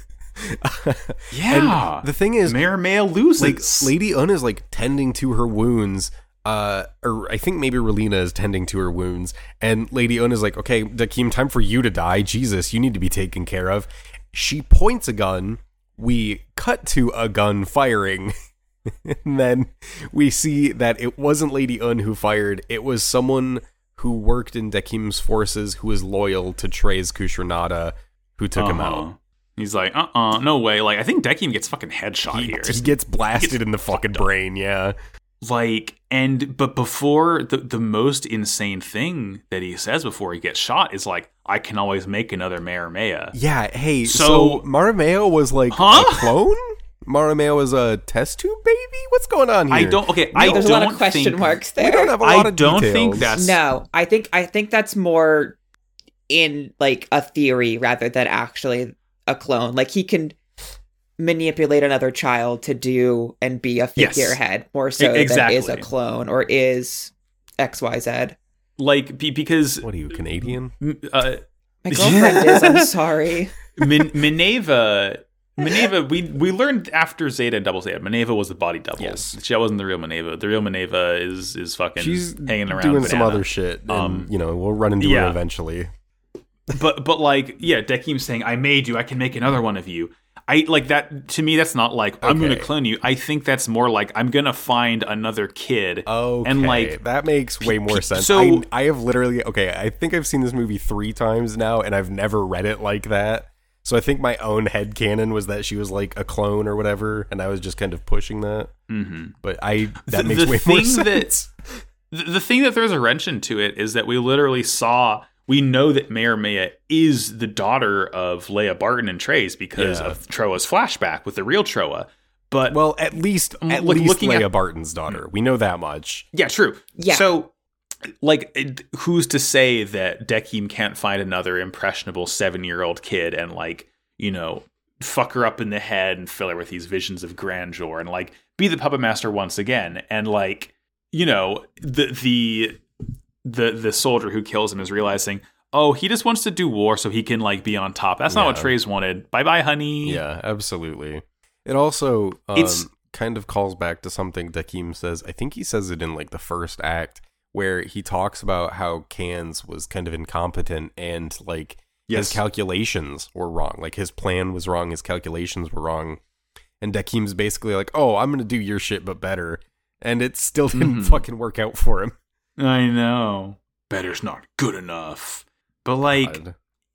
Yeah. And the thing is Mariemaia loses. like Lady Une is like tending to her wounds. Uh, or I think maybe Relena is tending to her wounds, and Lady Une is like, "Okay, Dekim, time for you to die. Jesus, you need to be taken care of." She points a gun. We cut to a gun firing, and then we see that it wasn't Lady Une who fired. It was someone who worked in Dekim's forces who was loyal to Treize Khushrenada, who took him Uh-huh. out. He's like, uh uh no way. Like, I think Dekim gets fucking headshot He, here. he gets blasted in the fucking brain. Yeah. Like and but before the the most insane thing that he says before he gets shot is like i can always make another mariemaia Yeah, hey, so, So- Mariemaia was like Huh? a clone? Mariemaia was a test tube baby? What's going on here? i don't okay i There's a don't lot of question think, marks We there. don't have a lot i of don't details. think that's No, I think I think that's more in like a theory rather than actually a clone. Like he can manipulate another child to do and be a Yes. figurehead more so E- than is a clone or is XYZ. like be, because What are you, Canadian? uh My girlfriend is, I'm sorry. Min- Mineva Mineva, we we learned after Zeta and Double Zeta, Mineva was the body double. Yes. She wasn't the real Mineva. The real Mineva is is fucking She's hanging around doing some other shit. And, Um, you know, we'll run into yeah. it eventually. but but like yeah Dekim's saying i made you i can make another one of you i like that to me that's not like i'm gonna clone you i think that's more like i'm gonna find another kid Okay, and like that makes way more sense. so- I, I have literally okay. I think I've seen this movie three times now, and I've never read it like that. So I think my own head canon was that she was like a clone or whatever, and I was just kind of pushing that. mhm. But I that The- makes the way more thing that- sense. the, the thing that throws a wrench into it is that we literally saw we know that Mariemaia is the daughter of Leia Barton and Treize because Yeah. of Trowa's flashback with the real Trowa. But Well, at least Um, at look- least looking Leia at- Barton's daughter. We know that much. Yeah, true. Yeah. So, like, it- who's to say that Dekim can't find another impressionable seven year old kid and, like, you know, fuck her up in the head and fill her with these visions of grandeur and like be the puppet master once again and like you know the the the the soldier who kills him is realizing oh he just wants to do war so he can like be on top that's not what Treize wanted bye bye honey Yeah, absolutely. It also um, It's- kind of calls back to something Dekim says. I think he says it in like the first act where he talks about how Cans was kind of incompetent and like Yes. his calculations were wrong. Like his plan was wrong, his calculations were wrong. And Dekim's basically like, "Oh, I'm going to do your shit but better." And it still didn't Mhm. fucking work out for him. I know better's not good enough but like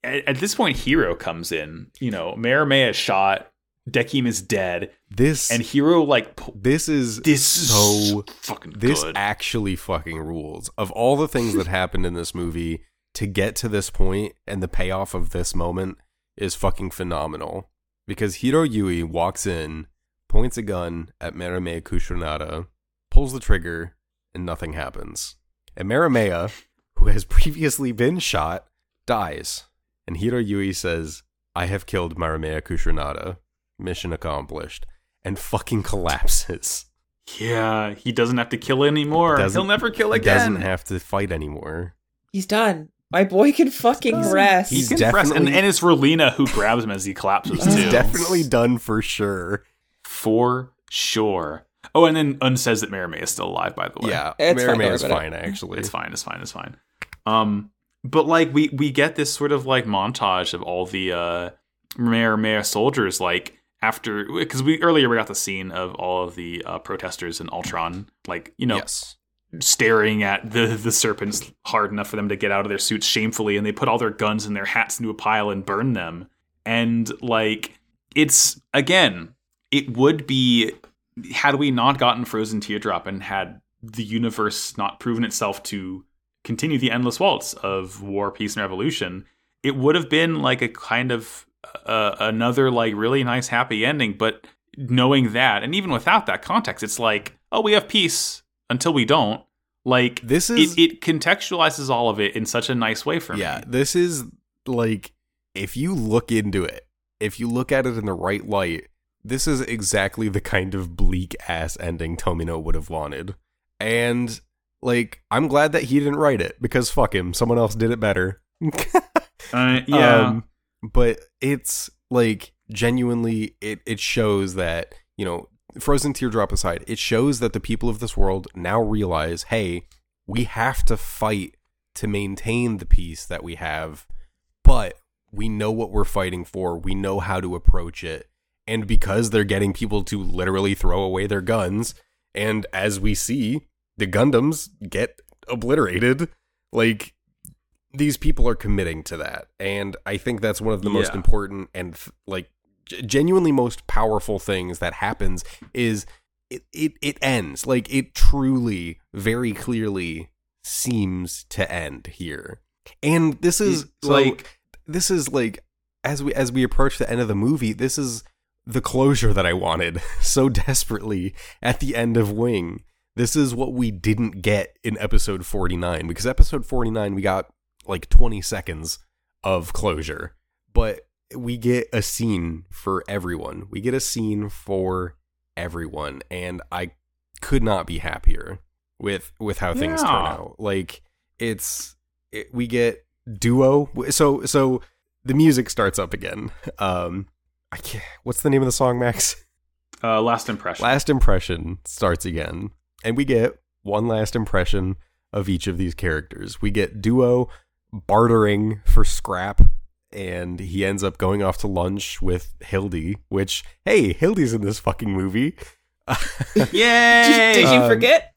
at, at this point heero comes in you know Mariemaia is shot Dekim is dead this and heero like pu- this is this is so fucking this good actually fucking rules. Of all the things that happened in this movie, to get to this point and the payoff of this moment is fucking phenomenal. Because Heero Yuy walks in, points a gun at Mariemaia Khushrenada, pulls the trigger, and nothing happens. And Mariemaia, who has previously been shot, dies. And Heero Yuy says, I have killed Mariemaia Khushrenada. Mission accomplished. And fucking collapses. Yeah, he doesn't have to kill anymore. Doesn't- He'll never kill He again. doesn't have to fight anymore. He's done. My boy can fucking rest. He's He can press- definitely- and, and it's Relena who grabs him as he collapses He's too. definitely done for sure. for sure. Oh, and then Une says that Mariemaia is still alive. By the way, Yeah, It's fine, is worry about fine actually. it's fine. It's fine. It's fine. Um, but like we we get this sort of like montage of all the uh Mariemaia soldiers like after because we earlier we got the scene of all of the uh, protesters in Ultron like you know yes. staring at the the serpents hard enough for them to get out of their suits shamefully and they put all their guns and their hats into a pile and burn them and like it's again it would be had we not gotten frozen teardrop and had the universe not proven itself to continue the endless waltz of war peace and revolution it would have been like a kind of uh, another like really nice happy ending. But knowing that and even without that context it's like oh we have peace until we don't. Like This is it, it contextualizes all of it in such a nice way for yeah, me. Yeah, this is like if you look into it, if you look at it in the right light, this is exactly the kind of bleak ass ending Tomino would have wanted. And like I'm glad that he didn't write it because fuck him, someone else did it better. uh, yeah Um, but it's like genuinely it it shows that, you know, Frozen Teardrop aside, it shows that the people of this world now realize, hey, we have to fight to maintain the peace that we have, but we know what we're fighting for. We know how to approach it. And because they're getting people to literally throw away their guns, and as we see, the Gundams get obliterated, like these people are committing to that. And I think that's one of the most important and like g- genuinely most powerful things that happens is it, it it ends. Like it truly very clearly seems to end here. And this is so- like- this is like as we as we approach the end of the movie this is the closure that i wanted so desperately at the end of wing. This is what we didn't get in episode 49 because episode 49 we got like 20 seconds of closure. But we get a scene for everyone. We get a scene for everyone and i could not be happier with with how things turn out. Like it's it, we get duo so so the music starts up again. Um i can't. What's the name of the song max? Uh, last impression. Last impression starts again and we get one last impression of each of these characters. We get duo bartering for scrap and he ends up going off to lunch with Hilde which hey Hilde's in this fucking movie. Yay! Did you Um, forget?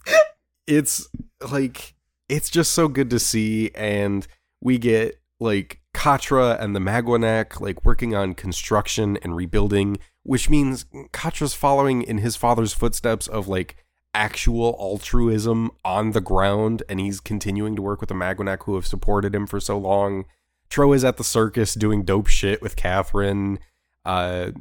it's like it's just so good to see and we get like Quatre and the Maganac like working on construction and rebuilding which means Quatre's following in his father's footsteps of like actual altruism on the ground and he's continuing to work with the Maganac who have supported him for so long. Tro is at the circus doing dope shit with Catherine. Uh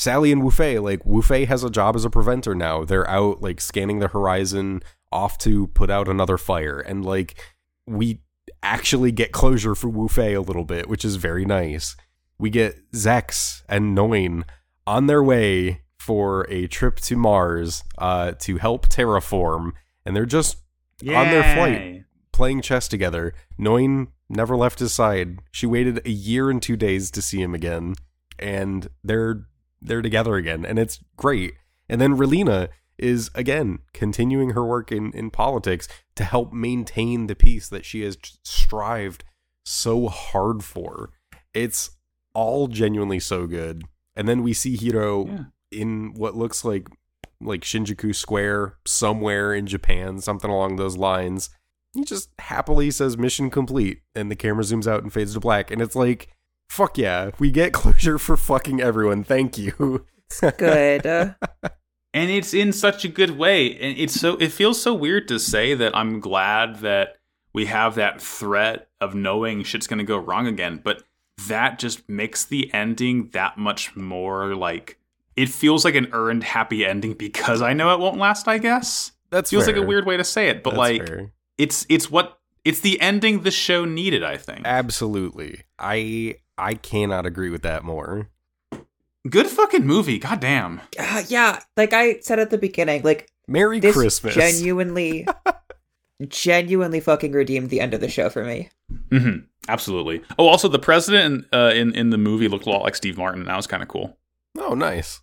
Sally and Wufei, like Wufei has a job as a preventer now. They're out like scanning the horizon, off to put out another fire, and like we actually get closure for Wufei a little bit, which is very nice. We get Zechs and Noin on their way for a trip to Mars uh, to help terraform, and they're just on their flight playing chess together. Noin never left his side. She waited a year and two days to see him again, and they're they're together again, and it's great. And then Relena is again continuing her work in in politics to help maintain the peace that she has strived so hard for. It's all genuinely so good. And then we see Heero Yeah. in what looks like like Shinjuku Square somewhere in Japan, something along those lines. He just happily says mission complete and the camera zooms out and fades to black and it's like fuck yeah, we get closure for fucking everyone. Thank you. It's good. Uh, And it's in such a good way and it's so it feels so weird to say that i'm glad that we have that threat of knowing shit's gonna go wrong again but that just makes the ending that much more like it feels like an earned happy ending because i know it won't last i guess that feels like a weird way to say it but That's like fair. it's it's what it's the ending the show needed i think Absolutely. I I cannot agree with that more. Good fucking movie goddamn uh, yeah, like I said at the beginning, like Merry this Christmas. genuinely, genuinely fucking redeemed the end of the show for me. hmm absolutely oh also the president uh, in in the movie looked a lot like steve martin and that was kind of cool oh, nice.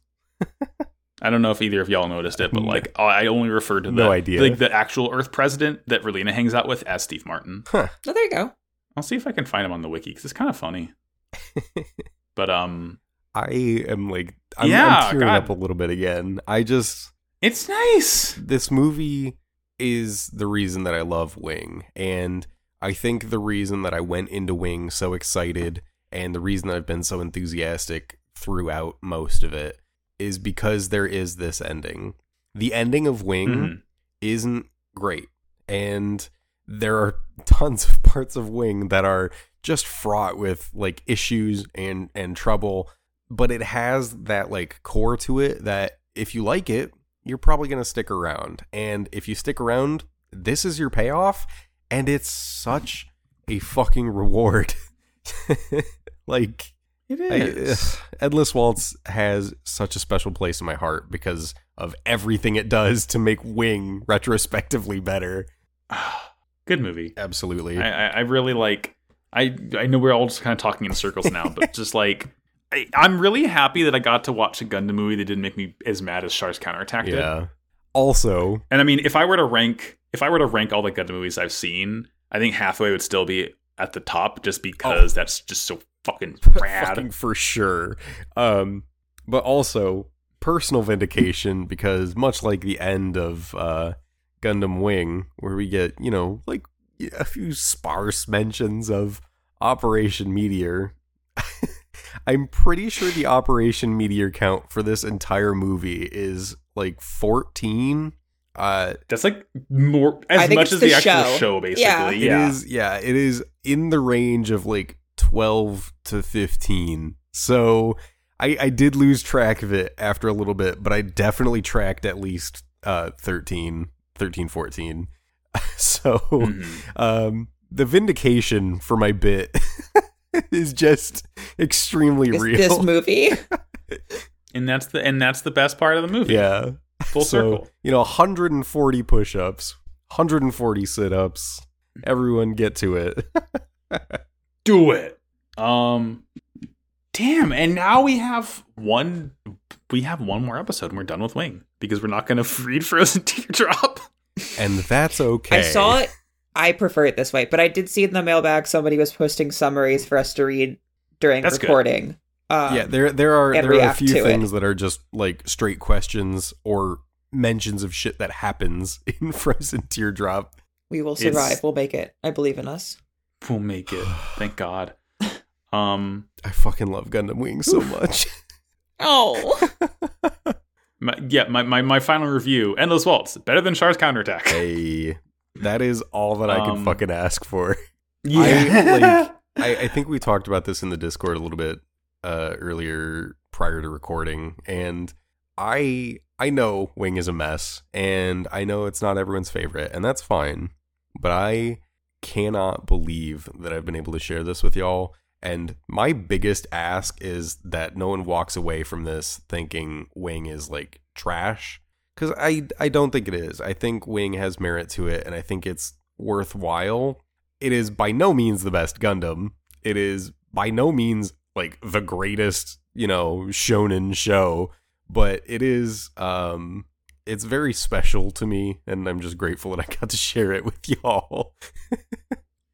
I don't know if either of y'all noticed it, but like I only referred to the No idea. like the actual Earth president that Relena hangs out with as Steve Martin. Oh, there you go. I'll see if I can find him on the wiki because it's kind of funny. but um, I am like I'm, Yeah, I'm tearing God. up a little bit again. I just it's nice. this movie is the reason that I love Wing, and I think the reason that I went into Wing so excited, and the reason that I've been so enthusiastic throughout most of it, is because there is this ending. The ending of Wing Mhm. isn't great, and there are tons of parts of Wing that are just fraught with like issues and and trouble but it has that like core to it that if you like it you're probably going to stick around and if you stick around this is your payoff and it's such a fucking reward like it is. I, endless waltz has such a special place in my heart because of everything it does to make wing retrospectively better Good movie. absolutely I, I, I really like. I I know we're all just kind of talking in circles now, but just like. I, I'm really happy that I got to watch a Gundam movie that didn't make me as mad as Char's Counterattack did. yeah also And I mean, if I were to rank, if I were to rank all the Gundam movies I've seen, I think Hathaway would still be at the top, just because that's just so fucking rad. fucking for sure. Um, but also personal vindication because much like the end of uh, Gundam Wing, where we get you know like a few sparse mentions of Operation Meteor. I'm pretty sure the Operation Meteor count for this entire movie is like 14. Uh, That's like more as much as the, the actual show. show, basically. Yeah. Yeah, It is, yeah, it is in the range of like 12 to 15. So I, I did lose track of it after a little bit, but I definitely tracked at least uh, 13, 13, 14. so Mhm. um, the vindication for my bit is just extremely This, real. this movie. and that's the and that's the best part of the movie. yeah. full so, circle. You know, 140 push ups, 140 sit ups. Everyone get to it. Do it. Um, damn. And now we have one. We have one more episode, and we're done with Wing because we're not going to read Frozen Teardrop. and that's okay. I saw it. I prefer it this way, but I did see in the mailbag somebody was posting summaries for us to read during That's good. recording. Um, Yeah, there there are there are a few to it. things that are just like straight questions or mentions of shit that happens in Frozen Teardrop. we will It's- survive. We'll make it. I believe in us. We'll make it. Thank God. Um, I fucking love Gundam Wing so much. Oh, my, yeah. My, my my final review: Endless Waltz better than Char's Counterattack. hey, that is all that I can Um, fucking ask for. Yeah. I, I think we talked about this in the Discord a little bit uh, earlier prior to recording, and I I know Wing is a mess, and I know it's not everyone's favorite, and that's fine. But I cannot believe that I've been able to share this with y'all And my biggest ask is that no one walks away from this thinking Wing is like trash. Because I, I don't think it is. I think Wing has merit to it, and I think it's worthwhile. It is by no means the best Gundam. It is by no means like the greatest, you know, shonen show, but it is um it's very special to me and I'm just grateful that I got to share it with y'all.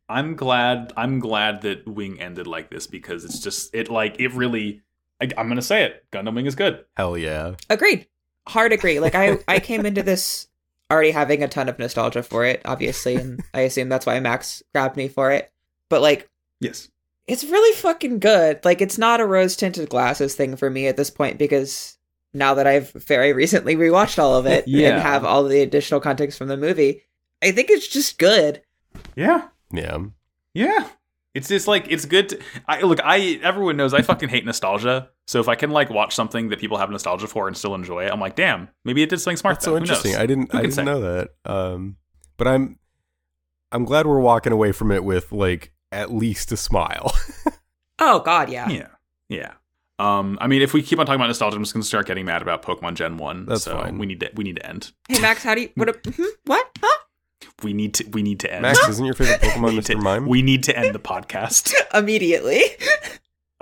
I'm glad. I'm glad that Wing ended like this because it's just it like it really. I, I'm gonna say it. Gundam Wing is good. Hell yeah. Agreed. Hard agree. Like I, I came into this already having a ton of nostalgia for it, obviously, and I assume that's why Max grabbed me for it. But like, Yes. it's really fucking good. Like it's not a rose tinted glasses thing for me at this point because now that I've very recently rewatched all of it Yeah. and have all the additional context from the movie, I think it's just good. Yeah. Yeah. Yeah. It's just like it's good. To, I look. I everyone knows I fucking hate nostalgia. So if I can like watch something that people have nostalgia for and still enjoy it, I'm like, damn, maybe it did something smart. That's though. so interesting. I didn't Who I didn't say? know that. Um but I'm I'm glad we're walking away from it with like at least a smile. Oh god, yeah. Yeah. Yeah. Um, I mean, if we keep on talking about nostalgia, I'm just gonna start getting mad about Pokemon Gen One. That's so fine. We need to. We need to end. Hey Max, how do you what? A, mhm, what? Huh? We need to. We need to end. Max, isn't your favorite Pokemon Mr. to, Mime? We need to end the podcast. Immediately.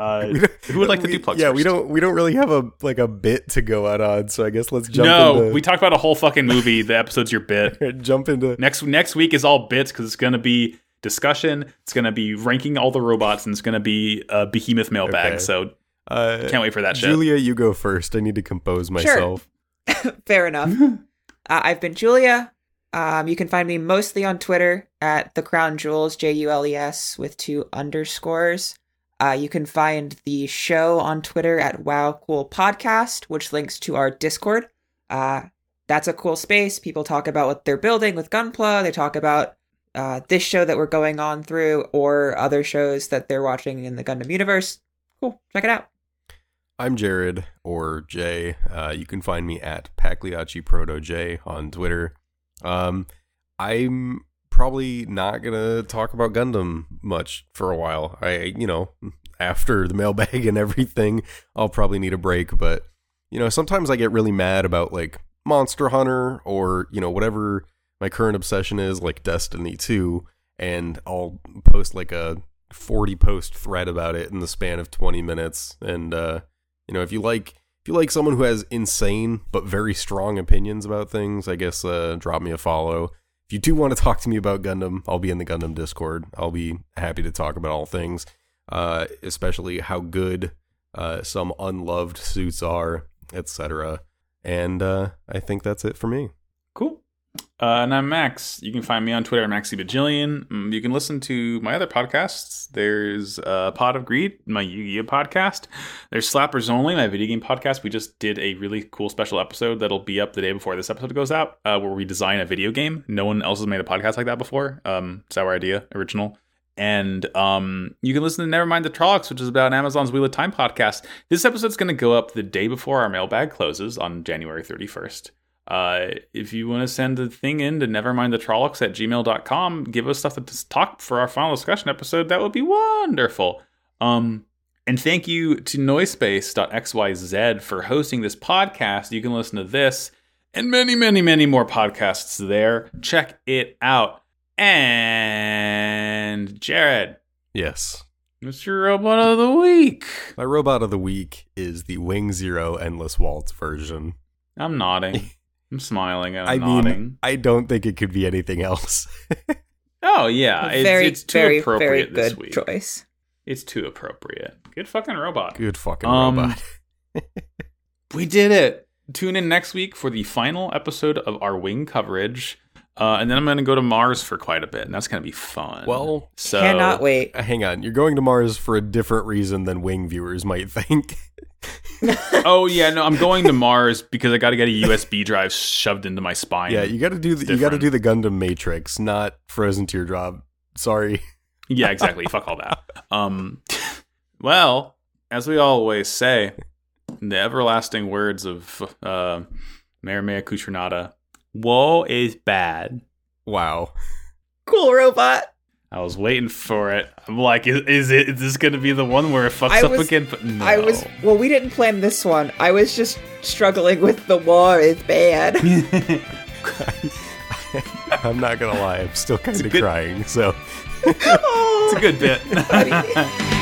Uh, who would like to do plugs? Yeah, we don't we don't really have a like a bit to go out on, so I guess let's jump into it. no, into we talked about a whole fucking movie. The episode's your bit. jump into Next next week is all bits because it's gonna be discussion. It's gonna be ranking all the robots, and it's gonna be a behemoth mailbag. Okay. So uh can't wait for that shit. Julia, you go first. I need to compose myself. Fair enough. uh, I've been Julia. Um, you can find me mostly on Twitter at the Crown Jewels, J U L E S, with two underscores. Uh, you can find the show on Twitter at Wow Cool Podcast, which links to our Discord. Uh, that's a cool space. People talk about what they're building with Gunpla. They talk about uh, this show that we're going on through, or other shows that they're watching in the Gundam universe. Cool, check it out. I'm Jared or Jay. Uh, you can find me at Pagliacci Proto J on Twitter. Um, I'm probably not gonna talk about Gundam much for a while. I, you know, after the mailbag and everything, I'll probably need a break. But you know, sometimes I get really mad about like Monster Hunter or you know whatever my current obsession is, like Destiny 2, and I'll post like a 40 post thread about it in the span of 20 minutes. And uh, you know, if you like if you like someone who has insane but very strong opinions about things, I guess uh, drop me a follow. If you do want to talk to me about Gundam, I'll be in the Gundam Discord. I'll be happy to talk about all things, uh, especially how good uh, some unloved suits are, etc. And uh, I think that's it for me. Cool. Uh, and I'm Max. You can find me on Twitter at MaxyBajillion. Mm, You can listen to my other podcasts. There's uh, Pod of Greed, my Yu-Gi-Oh podcast. There's Slappers Only, my video game podcast. We just did a really cool special episode that'll be up the day before this episode goes out, uh, where we design a video game. No one else has made a podcast like that before. Um, it's our idea, original. And um, you can listen to Nevermind the Trollocs, which is about Amazon's Wheel of Time podcast. This episode's going to go up the day before our mailbag closes on January 31st. Uh, if you want to send the thing in to nevermindthetrollocs at gmail.com, give us stuff to talk for our final discussion episode, that would be wonderful. Um, and thank you to Noisepace.xyz for hosting this podcast. You can listen to this and many, many, many more podcasts there. Check it out. And Jared, Yes. Mr. Robot of the Week. My robot of the week is the Wing Zero Endless Waltz version. I'm nodding. I'm smiling and I I'm mean, nodding. I don't think it could be anything else. Oh yeah, it's, very, it's too very, appropriate very this good week. choice. It's too appropriate. Good fucking robot. Good fucking Um, robot. We did it. Tune in next week for the final episode of our wing coverage. Uh, and then I'm going to go to Mars for quite a bit, and that's going to be fun. Well, so Cannot wait. Hang on, you're going to Mars for a different reason than Wing viewers might think. Oh yeah, no, I'm going to Mars because I got to get a USB drive shoved into my spine. yeah, you got to do the, you got to do the Gundam Matrix, not Frozen Teardrop. Sorry. Yeah, exactly. Fuck all that. Um, well, as we always say, the everlasting words of uh, Mariemaia Khushrenada, woe is bad. Wow. Cool robot. I was waiting for it. I'm like, is, is it? Is this gonna be the one where it fucks I up was- again? But no. I was well. We didn't plan this one. I was just struggling with the war is bad. I'm not gonna lie, I'm still kind of crying. So oh. It's a good bit. Buddy.